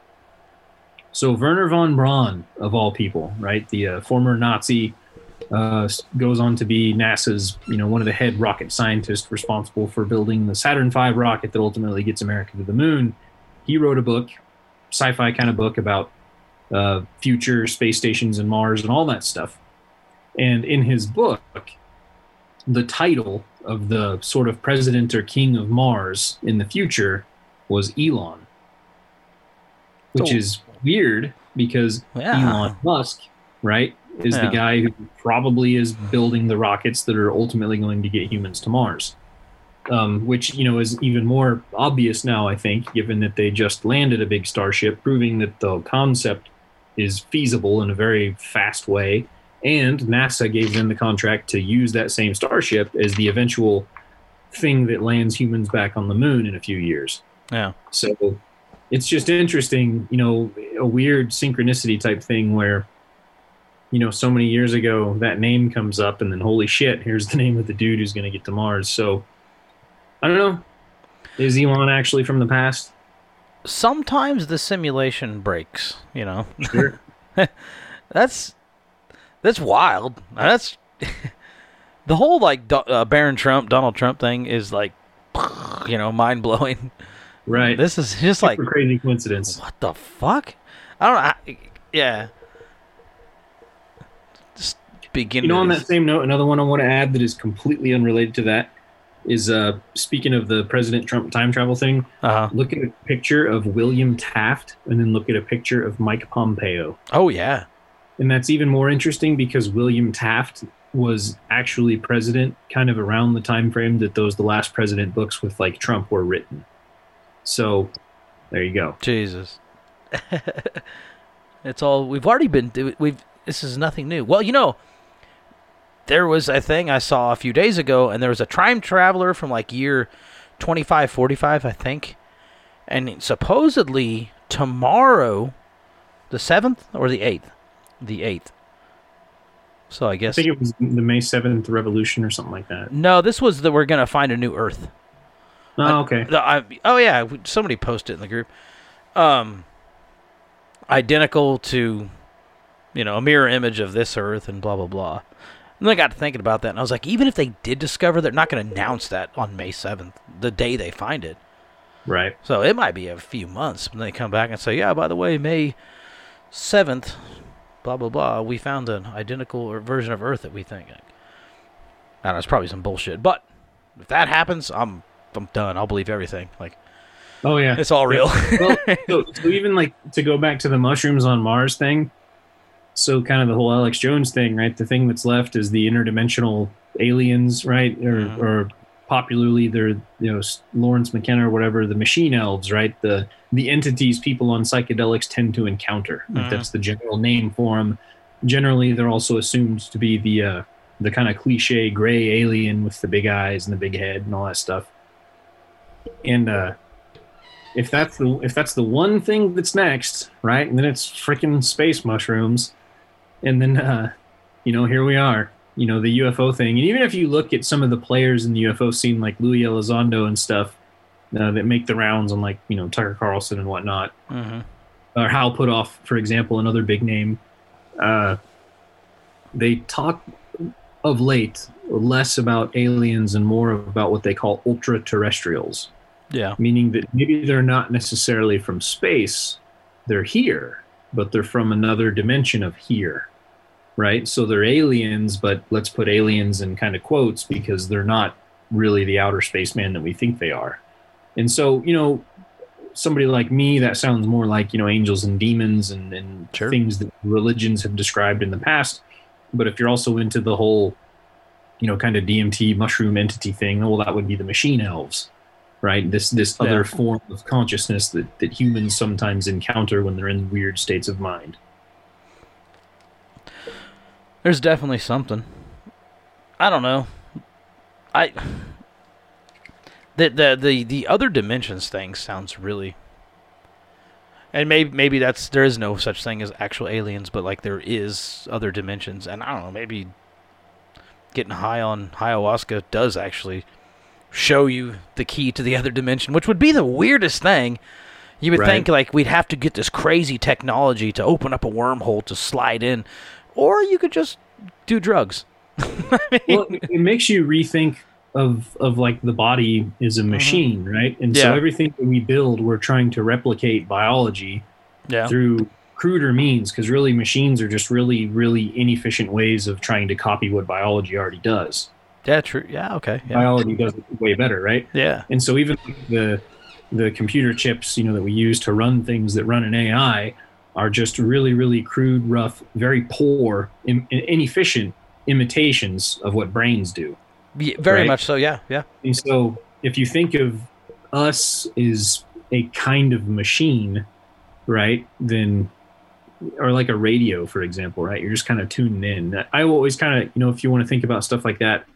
[SPEAKER 2] So Wernher von Braun, of all people, right, the uh, former Nazi, uh, goes on to be NASA's, you know, one of the head rocket scientists responsible for building the Saturn V rocket that ultimately gets America to the moon. He wrote a book, sci-fi kind of book about uh, future space stations and Mars and all that stuff. And in his book, the title of the sort of president or king of Mars in the future was Elon, which
[SPEAKER 1] Oh.
[SPEAKER 2] is weird because
[SPEAKER 1] Yeah.
[SPEAKER 2] Elon Musk, right, is
[SPEAKER 1] Yeah.
[SPEAKER 2] the guy who probably is building the rockets that are ultimately going to get humans to Mars. Um, which you know is even more obvious now, I think, given that they just landed a big starship, proving that the concept is feasible in a very fast way. And NASA gave them the contract to use that same starship as the eventual thing that lands humans back on the moon in a few years.
[SPEAKER 1] Yeah.
[SPEAKER 2] So it's just interesting, you know, a weird synchronicity type thing where, you know, so many years ago that name comes up and then holy shit, here's the [laughs] name of the dude who's going to get to Mars. So I don't know. Is Elon actually from the past?
[SPEAKER 1] Sometimes the simulation breaks, you know.
[SPEAKER 2] Sure. [laughs]
[SPEAKER 1] That's that's wild. That's [laughs] the whole like uh, Baron Trump, Donald Trump thing is like, you know, mind blowing.
[SPEAKER 2] right.
[SPEAKER 1] This is just like,
[SPEAKER 2] Super crazy coincidence.
[SPEAKER 1] what the fuck? I don't know. I, yeah. Just begin.
[SPEAKER 2] You know, on that same note, another one I want to add that is completely unrelated to that. is uh speaking of the President Trump time travel thing.
[SPEAKER 1] Uh-huh.
[SPEAKER 2] Look at a picture of William Taft, and then look at a picture of Mike Pompeo.
[SPEAKER 1] Oh yeah.
[SPEAKER 2] And that's even more interesting because William Taft was actually president kind of around the time frame that those the last president books with like Trump were written. So there you go.
[SPEAKER 1] Jesus. [laughs] it's all we've already been we've this is nothing new. Well, you know, there was a thing I saw a few days ago and there was a time traveler from like year 2545, I think. And supposedly tomorrow the 7th or the 8th? The 8th. So I guess
[SPEAKER 2] I think it was the May seventh revolution or something like that.
[SPEAKER 1] No, this was that we're gonna find a new Earth.
[SPEAKER 2] Oh, okay.
[SPEAKER 1] I, I, oh yeah, somebody posted in the group. Um, identical to, you know, a mirror image of this Earth and blah blah blah. And then I got to thinking about that, and I was like, even if they did discover, they're not going to announce that on May seventh, the day they find it.
[SPEAKER 2] Right.
[SPEAKER 1] So it might be a few months when they come back and say, yeah, by the way, May seventh, blah blah blah, we found an identical version of Earth that we think. I don't know, it's probably some bullshit, but if that happens, I'm I'm done. I'll believe everything. Like,
[SPEAKER 2] oh yeah,
[SPEAKER 1] it's all real.
[SPEAKER 2] well, [laughs] so, so even like to go back to the mushrooms on Mars thing. So kind of the whole Alex Jones thing, right? The thing that's left is the interdimensional aliens, right? Or,
[SPEAKER 1] Mm-hmm.
[SPEAKER 2] or popularly they're you know Lawrence McKenna or whatever, the machine elves, right? The the entities people on psychedelics tend to encounter. Like
[SPEAKER 1] Mhm.
[SPEAKER 2] that's the general name for them. Generally, they're also assumed to be the uh, the kind of cliche gray alien with the big eyes and the big head and all that stuff. And uh, if that's the if that's the one thing that's next, right? And then it's freaking space mushrooms, and then uh, you know here we are, you know the UFO thing. And even if you look at some of the players in the UFO scene, like Luis Elizondo and stuff, uh, that make the rounds on like you know Tucker Carlson and whatnot,
[SPEAKER 1] Mhm.
[SPEAKER 2] or Hal Puthoff, for example, another big name. Uh, they talk of late less about aliens and more about what they call ultra terrestrials
[SPEAKER 1] yeah,
[SPEAKER 2] meaning that maybe they're not necessarily from space they're here but they're from another dimension of here right? So they're aliens but let's put aliens in kind of quotes because they're not really the outer spaceman that we think they are. And so you know somebody like me that sounds more like you know angels and demons and, and
[SPEAKER 1] Sure.
[SPEAKER 2] things that religions have described in the past. But if you're also into the whole you know kind of dmt mushroom entity thing well that would be the machine elves right this this
[SPEAKER 1] Yeah.
[SPEAKER 2] other form of consciousness that that humans sometimes encounter when they're in weird states of mind
[SPEAKER 1] there's definitely something. I don't know. I the the the the other dimensions thing sounds really. And maybe maybe that's there is no such thing as actual aliens, but like there is other dimensions, and I don't know. Maybe getting high on ayahuasca does actually show you the key to the [laughs] other dimension, which would be the weirdest thing. You would
[SPEAKER 2] Right.
[SPEAKER 1] think like we'd have to get this crazy technology to open up a wormhole to slide in, or you could just do drugs. [laughs]
[SPEAKER 2] well it it makes you rethink of of like the body is a machine right and so
[SPEAKER 1] Mm-hmm.
[SPEAKER 2] Everything that we build we're trying to replicate biology
[SPEAKER 1] Yeah.
[SPEAKER 2] through cruder means because really machines are just really really inefficient ways of trying to copy what biology already does
[SPEAKER 1] Yeah, true. Yeah, okay. Yeah.
[SPEAKER 2] biology does it way better right
[SPEAKER 1] Yeah.
[SPEAKER 2] and so even the the computer chips you know that we use to run things that run an ai are just really really crude rough very poor in, inefficient imitations of what brains do
[SPEAKER 1] Ye- Very
[SPEAKER 2] Right.
[SPEAKER 1] much so. Yeah. Yeah.
[SPEAKER 2] and so if you think of us as a kind of machine, right, then or like a radio, for example, right? You're just kind of tuning in. I always kind of, you know, if you want to think about stuff like that,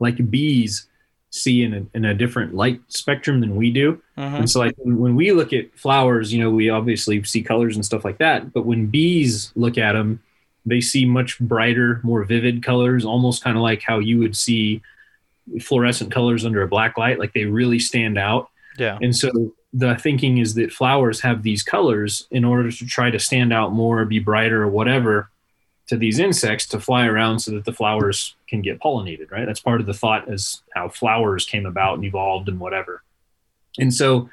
[SPEAKER 2] like bees see in a, in a different light spectrum than we do.
[SPEAKER 1] Mhm.
[SPEAKER 2] And so, like when when we look at flowers, you know, we obviously see colors and stuff like that. But when bees look at them, they see much brighter, more vivid colors, almost kind of like how you would see fluorescent colors under a black light. Like they really stand out.
[SPEAKER 1] Yeah.
[SPEAKER 2] And so the thinking is that flowers have these colors in order to try to stand out more, be brighter, or whatever to these insects to fly around so that the flowers can get pollinated, right? That's part of the thought as how flowers came about and evolved and whatever. And so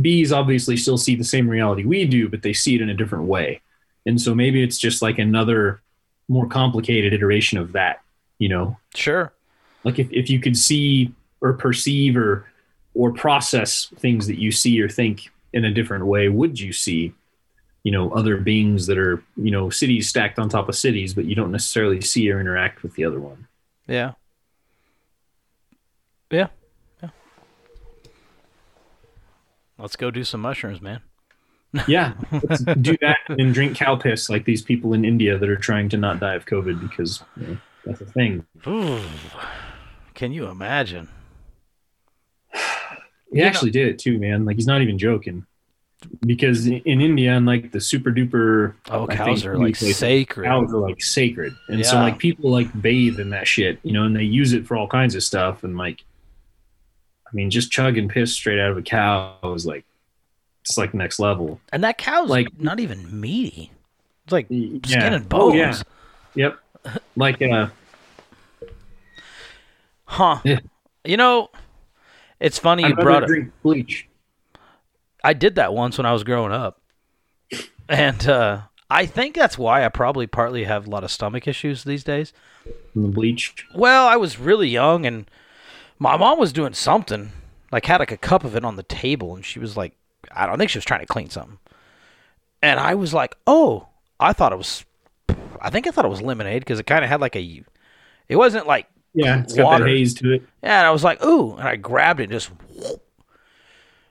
[SPEAKER 2] bees obviously still see the same reality we do, but they see it in a different way. And so maybe it's just like another more complicated iteration of that, you know?
[SPEAKER 1] Sure.
[SPEAKER 2] Like if, if you could see or perceive or or process things that you see or think in a different way, would you see, you know, other beings that are, you know, cities stacked on top of cities, but you don't necessarily see or interact with the other one?
[SPEAKER 1] Yeah. Yeah. Yeah. Let's go do some mushrooms, man. [laughs]
[SPEAKER 2] Yeah, let's do that and drink cow piss like these people in India that are trying to not die of COVID because you know, that's a thing.
[SPEAKER 1] Can you imagine?
[SPEAKER 2] He actually did it too, man. Like he's not even joking. Because in India, and like the super duper,
[SPEAKER 1] Oh, cows
[SPEAKER 2] think,
[SPEAKER 1] are, like,
[SPEAKER 2] places,
[SPEAKER 1] sacred.
[SPEAKER 2] Cows are like sacred, and so like people like bathe in that shit, you know, and they use it for all kinds of stuff. And like, I mean, just chugging piss straight out of a cow is like, it's like next level.
[SPEAKER 1] And that cow's
[SPEAKER 2] Like-
[SPEAKER 1] not even meaty. It's like skin
[SPEAKER 2] Yeah.
[SPEAKER 1] and bones.
[SPEAKER 2] Oh, yeah. Yep. Like uh,
[SPEAKER 1] Huh.
[SPEAKER 2] Yeah.
[SPEAKER 1] You know, it's funny you
[SPEAKER 2] I'd rather
[SPEAKER 1] brought it.
[SPEAKER 2] drink bleach.
[SPEAKER 1] I did that once when I was growing up. And uh, I think that's why I probably partly have a lot of stomach issues these days.
[SPEAKER 2] The bleach.
[SPEAKER 1] Well, I was really young and my mom was doing something, like had like a cup of it on the table and she was like I don't think she was trying to clean something. And I was like, "Oh, I thought it was I think I thought it was lemonade because it kind of had like a it wasn't like
[SPEAKER 2] Yeah, it's got
[SPEAKER 1] water.
[SPEAKER 2] that haze to it.
[SPEAKER 1] Yeah, and I was like, ooh, and I grabbed it and just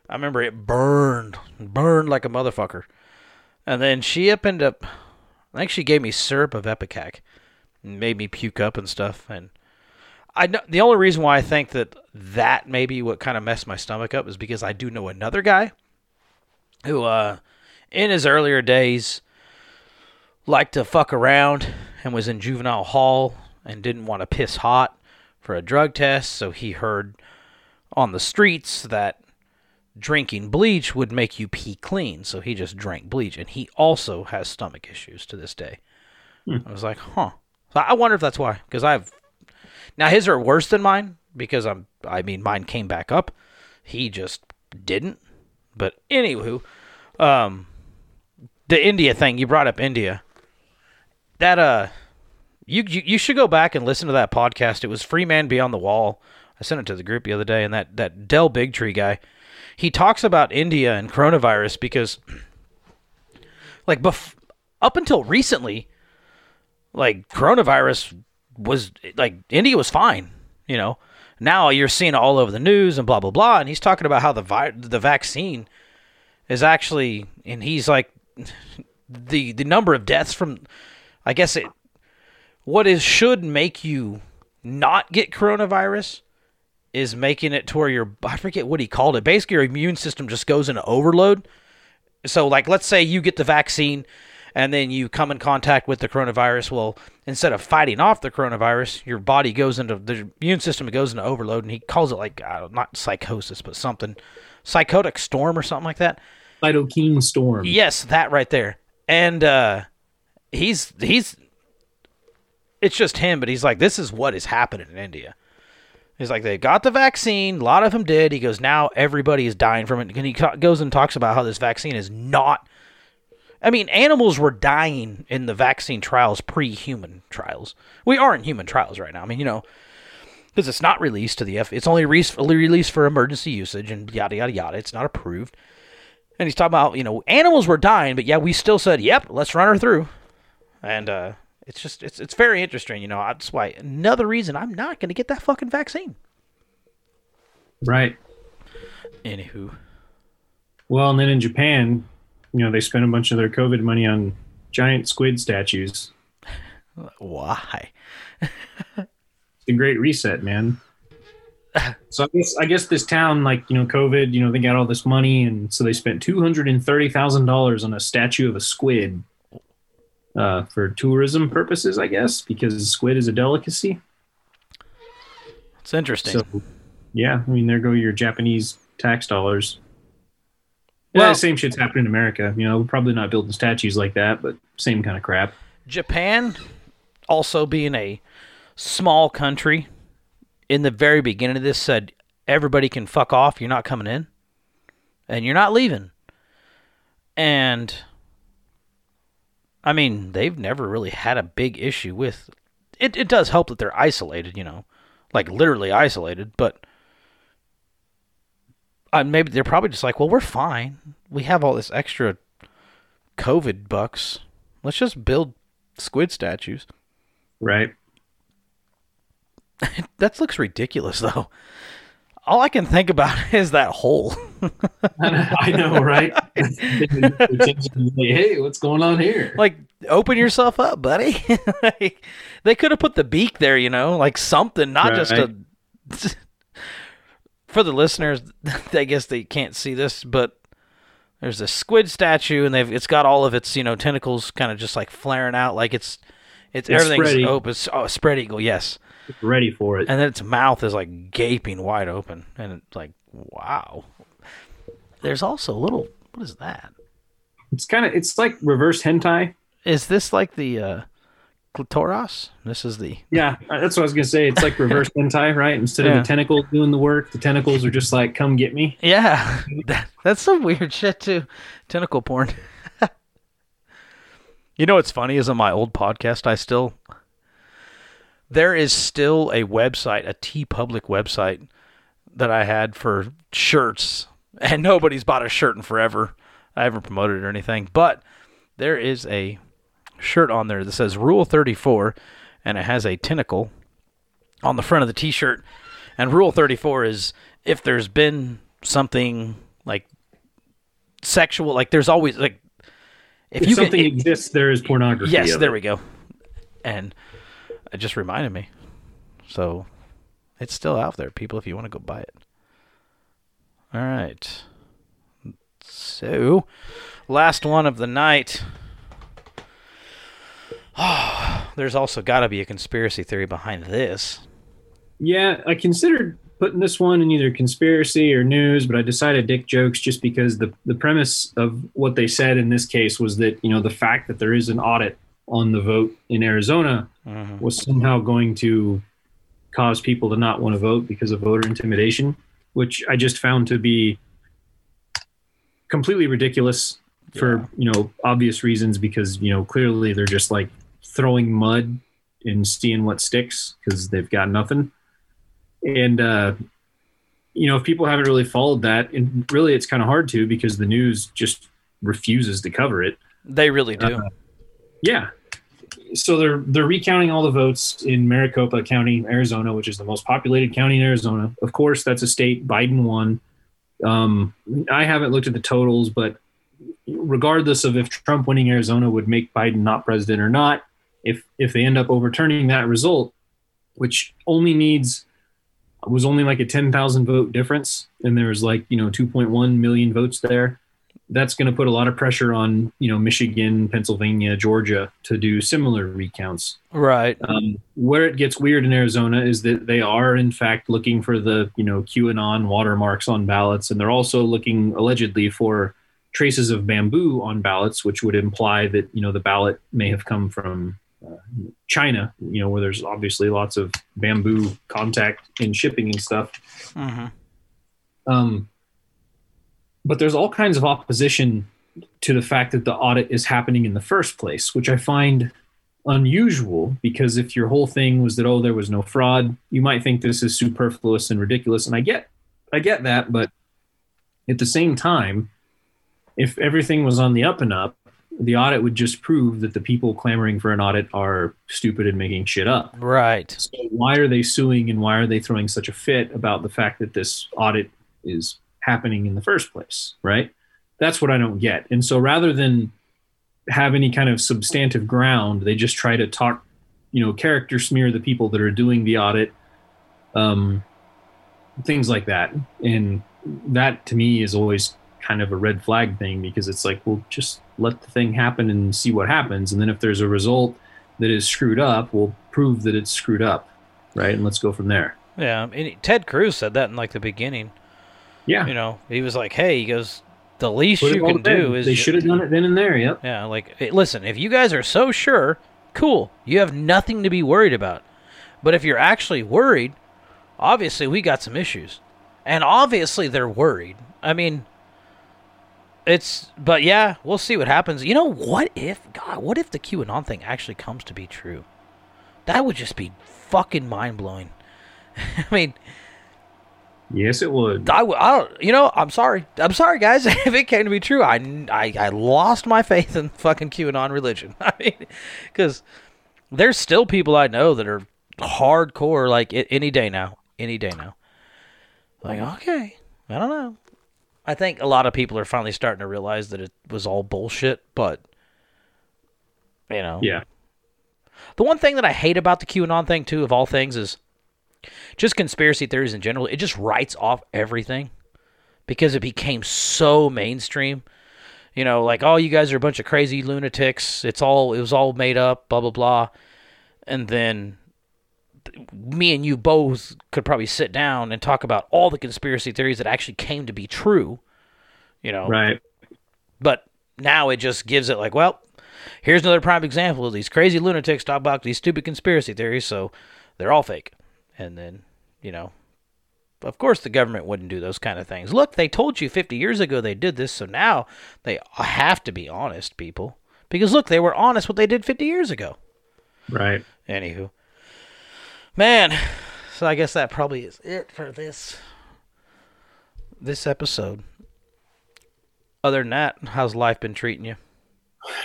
[SPEAKER 1] I remember it burned, burned like a motherfucker. And then she up ended up I think she gave me syrup of ipecac and made me puke up and stuff and I know the only reason why I think that that maybe what kind of messed my stomach up is because I do know another guy who uh in his earlier days liked to fuck around and was in juvenile hall and didn't want to piss hot for a drug test, so he heard on the streets that drinking bleach would make you pee clean, so he just drank bleach and he also has stomach issues to this day. I was like, "Huh." So I wonder if that's why because I've now his are worse than mine because I'm I mean mine came back up. He just didn't. But anywho, um the India thing, you brought up India. That uh you, you you should go back and listen to that podcast. It was Free Man Beyond the Wall. I sent it to the group the other day, and that that Del Bigtree guy, he talks about India and coronavirus because, like, bef- up until recently, like coronavirus was like India was fine, you know. Now you're seeing all over the news and blah blah blah, and he's talking about how the vi- the vaccine is actually, and he's like, [laughs] the the number of deaths from, I guess it what is should make you not get coronavirus is making it to where your I forget what he called it. Basically, your immune system just goes into overload. So, like, let's say you get the vaccine and then you come in contact with the coronavirus. Well, instead of fighting off the coronavirus, your body goes into the immune system goes into overload, and he calls it like uh, not psychosis, but something psychotic storm or something like that.
[SPEAKER 2] Cytokine storm.
[SPEAKER 1] Yes, that right there. And uh, he's he's it's just him, but he's like, this is what is happening in India. He's like, they got the vaccine. A lot of them did. He goes, now everybody is dying from it. And he goes and talks about how this vaccine is not. I mean, animals were dying in the vaccine trials, pre human trials. We are in human trials right now. I mean, you know, because it's not released to the F. It's only re- released for emergency usage and yada, yada, yada. It's not approved. And he's talking about, you know, animals were dying, but yeah, we still said, yep, let's run her through. And, uh, it's just it's it's very interesting, you know. That's why another reason I'm not going to get that fucking vaccine.
[SPEAKER 2] Right.
[SPEAKER 1] Anywho,
[SPEAKER 2] Well, and then in Japan, you know, they spent a bunch of their COVID money on giant squid statues. [laughs]
[SPEAKER 1] why?
[SPEAKER 2] The Great Reset, man. [laughs] So I guess I guess this town, like you know, COVID, you know, they got all this money, and so they spent two hundred and thirty thousand dollars on a statue of a squid, uh, for tourism purposes, I guess, because squid is a delicacy.
[SPEAKER 1] It's interesting.
[SPEAKER 2] So, yeah, I mean, there go your Japanese tax dollars.
[SPEAKER 1] Well-
[SPEAKER 2] the same shit's happening in America. You know, we're probably not building statues like that, but same kind of crap.
[SPEAKER 1] Japan, also being a small country, in the very beginning of this said everybody can fuck off. You're not coming in, and you're not leaving. And I mean, they've never really had a big issue with. It, it does help that they're isolated, you know. like literally isolated, but uh, maybe they're probably just like, well, we're fine. We have all this extra COVID bucks. Let's just build squid statues.
[SPEAKER 2] Right. [laughs]
[SPEAKER 1] that looks ridiculous, though. All I can think about [laughs] is that hole.
[SPEAKER 2] I know, right? [laughs] hey, what's going on here?
[SPEAKER 1] Like, open yourself up, buddy. [laughs] like, they could have put the beak there, you know, like something, not
[SPEAKER 2] Right.
[SPEAKER 1] just a. For the listeners, I guess they can't see this, but there's a squid statue, and they've it's got all of its you know tentacles kind of just like flaring out, like it's it's,
[SPEAKER 2] It's
[SPEAKER 1] everything's
[SPEAKER 2] spread
[SPEAKER 1] open. Oh, spread eagle, yes.
[SPEAKER 2] Ready for it.
[SPEAKER 1] And then its mouth is like gaping wide open, and it's like wow. There's also a little. What is that?
[SPEAKER 2] It's kind of it's like reverse hentai.
[SPEAKER 1] Is this like the uh, clitoris? This is the
[SPEAKER 2] Yeah, uh, that's what I was gonna say. It's like reverse [laughs] hentai, right? Instead of the tentacles doing the work, the tentacles are just like, "Come get me."
[SPEAKER 1] yeah. [laughs] That, that's some weird shit too. Tentacle porn. [laughs] you know what's funny is on my old podcast, I still there is still a website, a TeePublic website that I had for shirts, [laughs] and nobody's bought a shirt in forever. I haven't promoted it or anything, but there is a shirt on there that says Rule 34, and it has a tentacle on the front of the T-shirt. And Rule 34 is if there's been something like sexual, like there's always like
[SPEAKER 2] If,
[SPEAKER 1] you can-
[SPEAKER 2] something
[SPEAKER 1] it-
[SPEAKER 2] exists, there is pornography.
[SPEAKER 1] Yes, there
[SPEAKER 2] it.
[SPEAKER 1] we go. And it just reminded me. So it's still out there, people, if you want to go buy it. All right. So, last one of the night. [sighs] There's also got to be a conspiracy theory behind this.
[SPEAKER 2] Yeah, I considered putting this one in either conspiracy or news, but I decided dick jokes just because the the premise of what they said in this case was that you know the fact that there is an audit on the vote in Arizona
[SPEAKER 1] Mhm.
[SPEAKER 2] was somehow going to cause people to not want to vote because of voter intimidation, which I just found to be completely ridiculous for you know obvious reasons because you know clearly they're just like throwing mud and seeing what sticks because they've got nothing and uh you know if people haven't really followed that and really it's kind of hard to because the news just refuses to cover it
[SPEAKER 1] They really do.
[SPEAKER 2] Uh, yeah so they're they're recounting all the votes in Maricopa County, Arizona, which is the most populated county in Arizona. Of course, that's a state Biden won. Um, I haven't looked at the totals, but regardless of if Trump winning Arizona would make Biden not president or not, if if they end up overturning that result, which only needs was only like a ten thousand vote difference, and there was like you know two point one million votes there that's going to put a lot of pressure on you know Michigan, Pennsylvania, Georgia to do similar recounts.
[SPEAKER 1] Right.
[SPEAKER 2] Um, where it gets weird in Arizona is that they are in fact looking for the you know QAnon watermarks on ballots, and they're also looking allegedly for traces of bamboo on ballots, which would imply that you know the ballot may have come from uh, China, you know where there's obviously lots of bamboo contact in shipping and stuff.
[SPEAKER 1] Mm-hmm.
[SPEAKER 2] Um, but there's all kinds of opposition to the fact that the audit is happening in the first place, which I find unusual because if your whole thing was that oh there was no fraud, you might think this is superfluous and ridiculous, and I get I get that, but at the same time, if everything was on the up and up, the audit would just prove that the people clamoring for an audit are stupid and making shit up.
[SPEAKER 1] Right.
[SPEAKER 2] So why are they suing and why are they throwing such a fit about the fact that this audit is happening in the first place, right? That's what I don't get. And so rather than have any kind of substantive ground, they just try to talk, you know, character smear the people that are doing the audit, um, things like that. And that to me is always kind of a red flag thing because it's like, well, just let the thing happen and see what happens. And then if there's a result that is screwed up, we'll prove that it's screwed up, right? And let's go from there.
[SPEAKER 1] Yeah, and Ted Cruz said that in like the beginning.
[SPEAKER 2] Yeah.
[SPEAKER 1] You know, he was like, "Hey," he goes, "The least
[SPEAKER 2] Put
[SPEAKER 1] you can
[SPEAKER 2] then.
[SPEAKER 1] do is
[SPEAKER 2] they should have done it then and there. Yep.
[SPEAKER 1] Yeah, like hey, listen, if you guys are so sure, cool. You have nothing to be worried about. But if you're actually worried, obviously we got some issues. And obviously they're worried. I mean, it's but yeah, we'll see what happens. You know, what if God, what if the QAnon thing actually comes to be true? That would just be fucking mind blowing. [laughs] I mean,
[SPEAKER 3] Yes, it would.
[SPEAKER 1] I, w- I don't, you know, I'm sorry. I'm sorry, guys. [laughs] if it came to be true, I, I, I lost my faith in fucking QAnon religion. [laughs] I mean, because there's still people I know that are hardcore, like any day now, any day now. Like, mm-hmm. okay, I don't know. I think a lot of people are finally starting to realize that it was all bullshit, but you know,
[SPEAKER 3] Yeah.
[SPEAKER 1] the one thing that I hate about the QAnon thing, too, of all things, is just conspiracy theories in general. It just writes off everything because it became so mainstream. You know, like, oh, you guys are a bunch of crazy lunatics. It's all, it was all made up, blah, blah, blah. And then me and you both could probably sit down and talk about all the conspiracy theories that actually came to be true. You know,
[SPEAKER 3] Right.
[SPEAKER 1] but now it just gives it like, well, here's another prime example of these crazy lunatics talk about these stupid conspiracy theories, so they're all fake. And then, you know, of course the government wouldn't do those kind of things. Look, they told you 50 years ago they did this, so now they have to be honest, people. Because look, they were honest what they did 50 years ago.
[SPEAKER 3] Right.
[SPEAKER 1] Anywho. Man, so I guess that probably is it for this this episode. Other than that, how's life been treating you?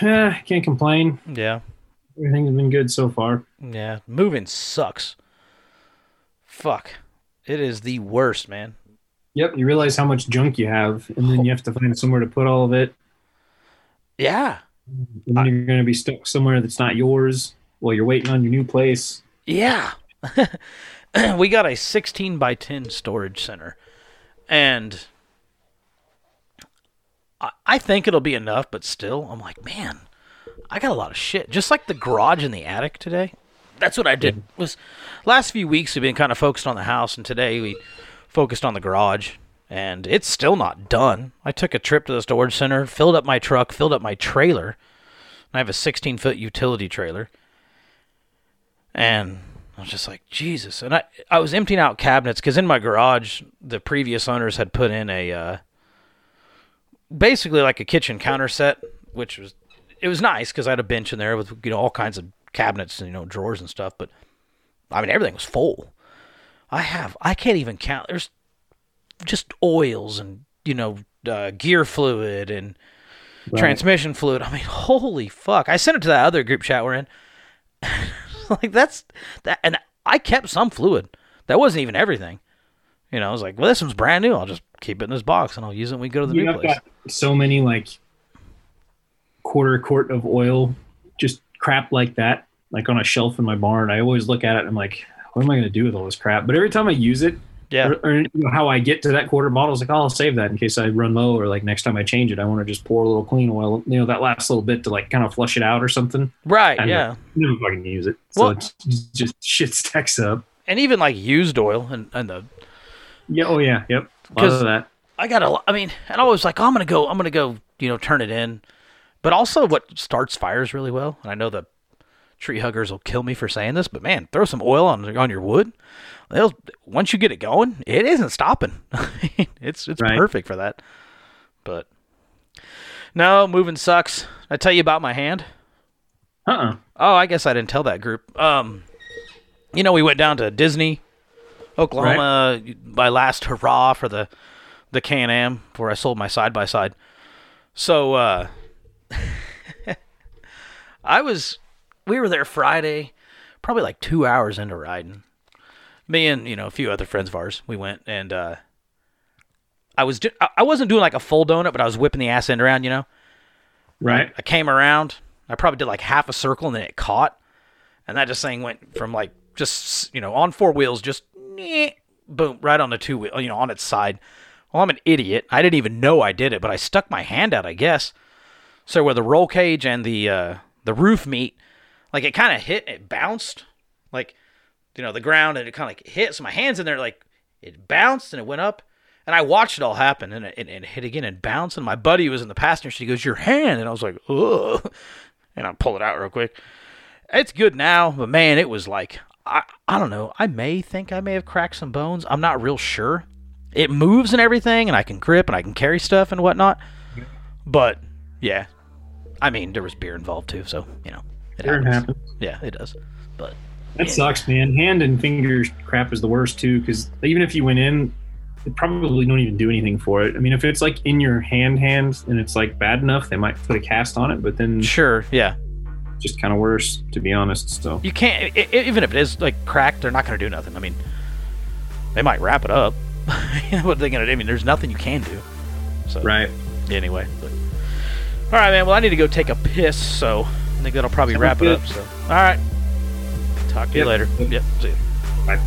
[SPEAKER 3] Yeah, can't complain.
[SPEAKER 1] Yeah.
[SPEAKER 3] Everything's been good so far.
[SPEAKER 1] Yeah, moving sucks. Fuck. It is the worst, man.
[SPEAKER 3] Yep. You realize how much junk you have, and then you have to find somewhere to put all of it.
[SPEAKER 1] Yeah.
[SPEAKER 3] And then you're going to be stuck somewhere that's not yours while you're waiting on your new place.
[SPEAKER 1] Yeah. [laughs] we got a 16 by 10 storage center. And I, I think it'll be enough, but still, I'm like, man, I got a lot of shit. Just like the garage in the attic today. That's what I did. Was last few weeks we've been kind of focused on the house, and today we focused on the garage, and it's still not done. I took a trip to the storage center, filled up my truck, filled up my trailer. And I have a 16 foot utility trailer, and I was just like, Jesus. And I, I was emptying out cabinets because in my garage, the previous owners had put in a, uh, basically like a kitchen counter set, which was, it was nice because I had a bench in there with, you know, all kinds of cabinets and, you know, drawers and stuff. But I mean, everything was full. I have, I can't even count. There's just oils and, you know, uh, gear fluid and
[SPEAKER 3] Right.
[SPEAKER 1] transmission fluid. I mean, holy fuck. I sent it to that other group chat we're in. [laughs] like that's that and I kept some fluid. That wasn't even everything. You know, I was like, well, this one's brand new. I'll just keep it in this box and I'll use it when we go to the
[SPEAKER 3] You
[SPEAKER 1] new
[SPEAKER 3] know,
[SPEAKER 1] place.
[SPEAKER 3] got so many like quarter quart of oil, just crap like that, like on a shelf in my barn. I always look at it and I'm like, what am I going to do with all this crap? But every time I use it,
[SPEAKER 1] Yeah.
[SPEAKER 3] or, or you know, how I get to that quarter bottle is like, oh, I'll save that in case I run low or like next time I change it, I want to just pour a little clean oil, you know, that last little bit to like kind of flush it out or something.
[SPEAKER 1] Right,
[SPEAKER 3] And
[SPEAKER 1] yeah.
[SPEAKER 3] Never fucking use it. So
[SPEAKER 1] Well-
[SPEAKER 3] it's just shit stacks up.
[SPEAKER 1] And even like used oil and, and the
[SPEAKER 3] Yeah. Oh yeah. Yep. A lot
[SPEAKER 1] Because
[SPEAKER 3] of that.
[SPEAKER 1] I got a lot. I mean, and I was like, oh, I'm gonna go. I'm gonna go. You know, turn it in. But also, what starts fires really well. And I know the tree huggers will kill me for saying this, but man, throw some oil on on your wood. They'll once you get it going, it isn't stopping. [laughs] it's it's
[SPEAKER 3] Right.
[SPEAKER 1] perfect for that. But no, moving sucks. I tell you about my hand.
[SPEAKER 3] Uh. uh
[SPEAKER 1] Oh, I guess I didn't tell that group. Um, you know, we went down to Disney, Oklahoma. My last hurrah for the the Can Am, where I sold my side by side. So uh, [laughs] I was, we were there Friday, probably like two hours into riding. Me and you know a few other friends of ours, we went and uh, I was do- I- wasn't doing like a full donut, but I was whipping the ass end around, you know.
[SPEAKER 3] Right.
[SPEAKER 1] I came around. I probably did like half a circle and then it caught. And that just thing went from like just, you know, on four wheels, just boom, right on the two wheel, you know, on its side. Well, I'm an idiot. I didn't even know I did it, but I stuck my hand out, I guess. So where the roll cage and the uh, the roof meet, like it kind of hit, it bounced, like you know the ground, and it kind of like hit. So my hands in there, like it bounced and it went up, and I watched it all happen, and it, it, it hit again and bounced. And my buddy was in the passenger seat. Goes, "Your hand," and I was like, "Ugh," [laughs] and I pull it out real quick. It's good now, but man, it was like I I don't know. I may think I may have cracked some bones. I'm not real sure. It moves and everything, and I can grip and I can carry stuff and whatnot. But yeah, I mean there was beer involved too, so you know it
[SPEAKER 3] Sure,
[SPEAKER 1] happens.
[SPEAKER 3] happens.
[SPEAKER 1] Yeah, it does. But
[SPEAKER 2] That sucks, man. Hand and finger crap is the worst too, because even if you went in, they probably don't even do anything for it. I mean, if it's like in your hand, hand, and it's like bad enough, they might put a cast on it, but then
[SPEAKER 1] Sure, yeah.
[SPEAKER 2] just kind of worse, to be honest. So
[SPEAKER 1] You can't i- i- even if it is like cracked, they're not going to do nothing. I mean, they might wrap it up. [laughs] what are they going to do? I mean, there's nothing you can do. So
[SPEAKER 2] right.
[SPEAKER 1] anyway, but, all right, man. Well, I need to go take a piss, so I think that'll probably
[SPEAKER 2] Sounds
[SPEAKER 1] wrap it up. So all right, talk to you later. Yep. See you.
[SPEAKER 2] Bye.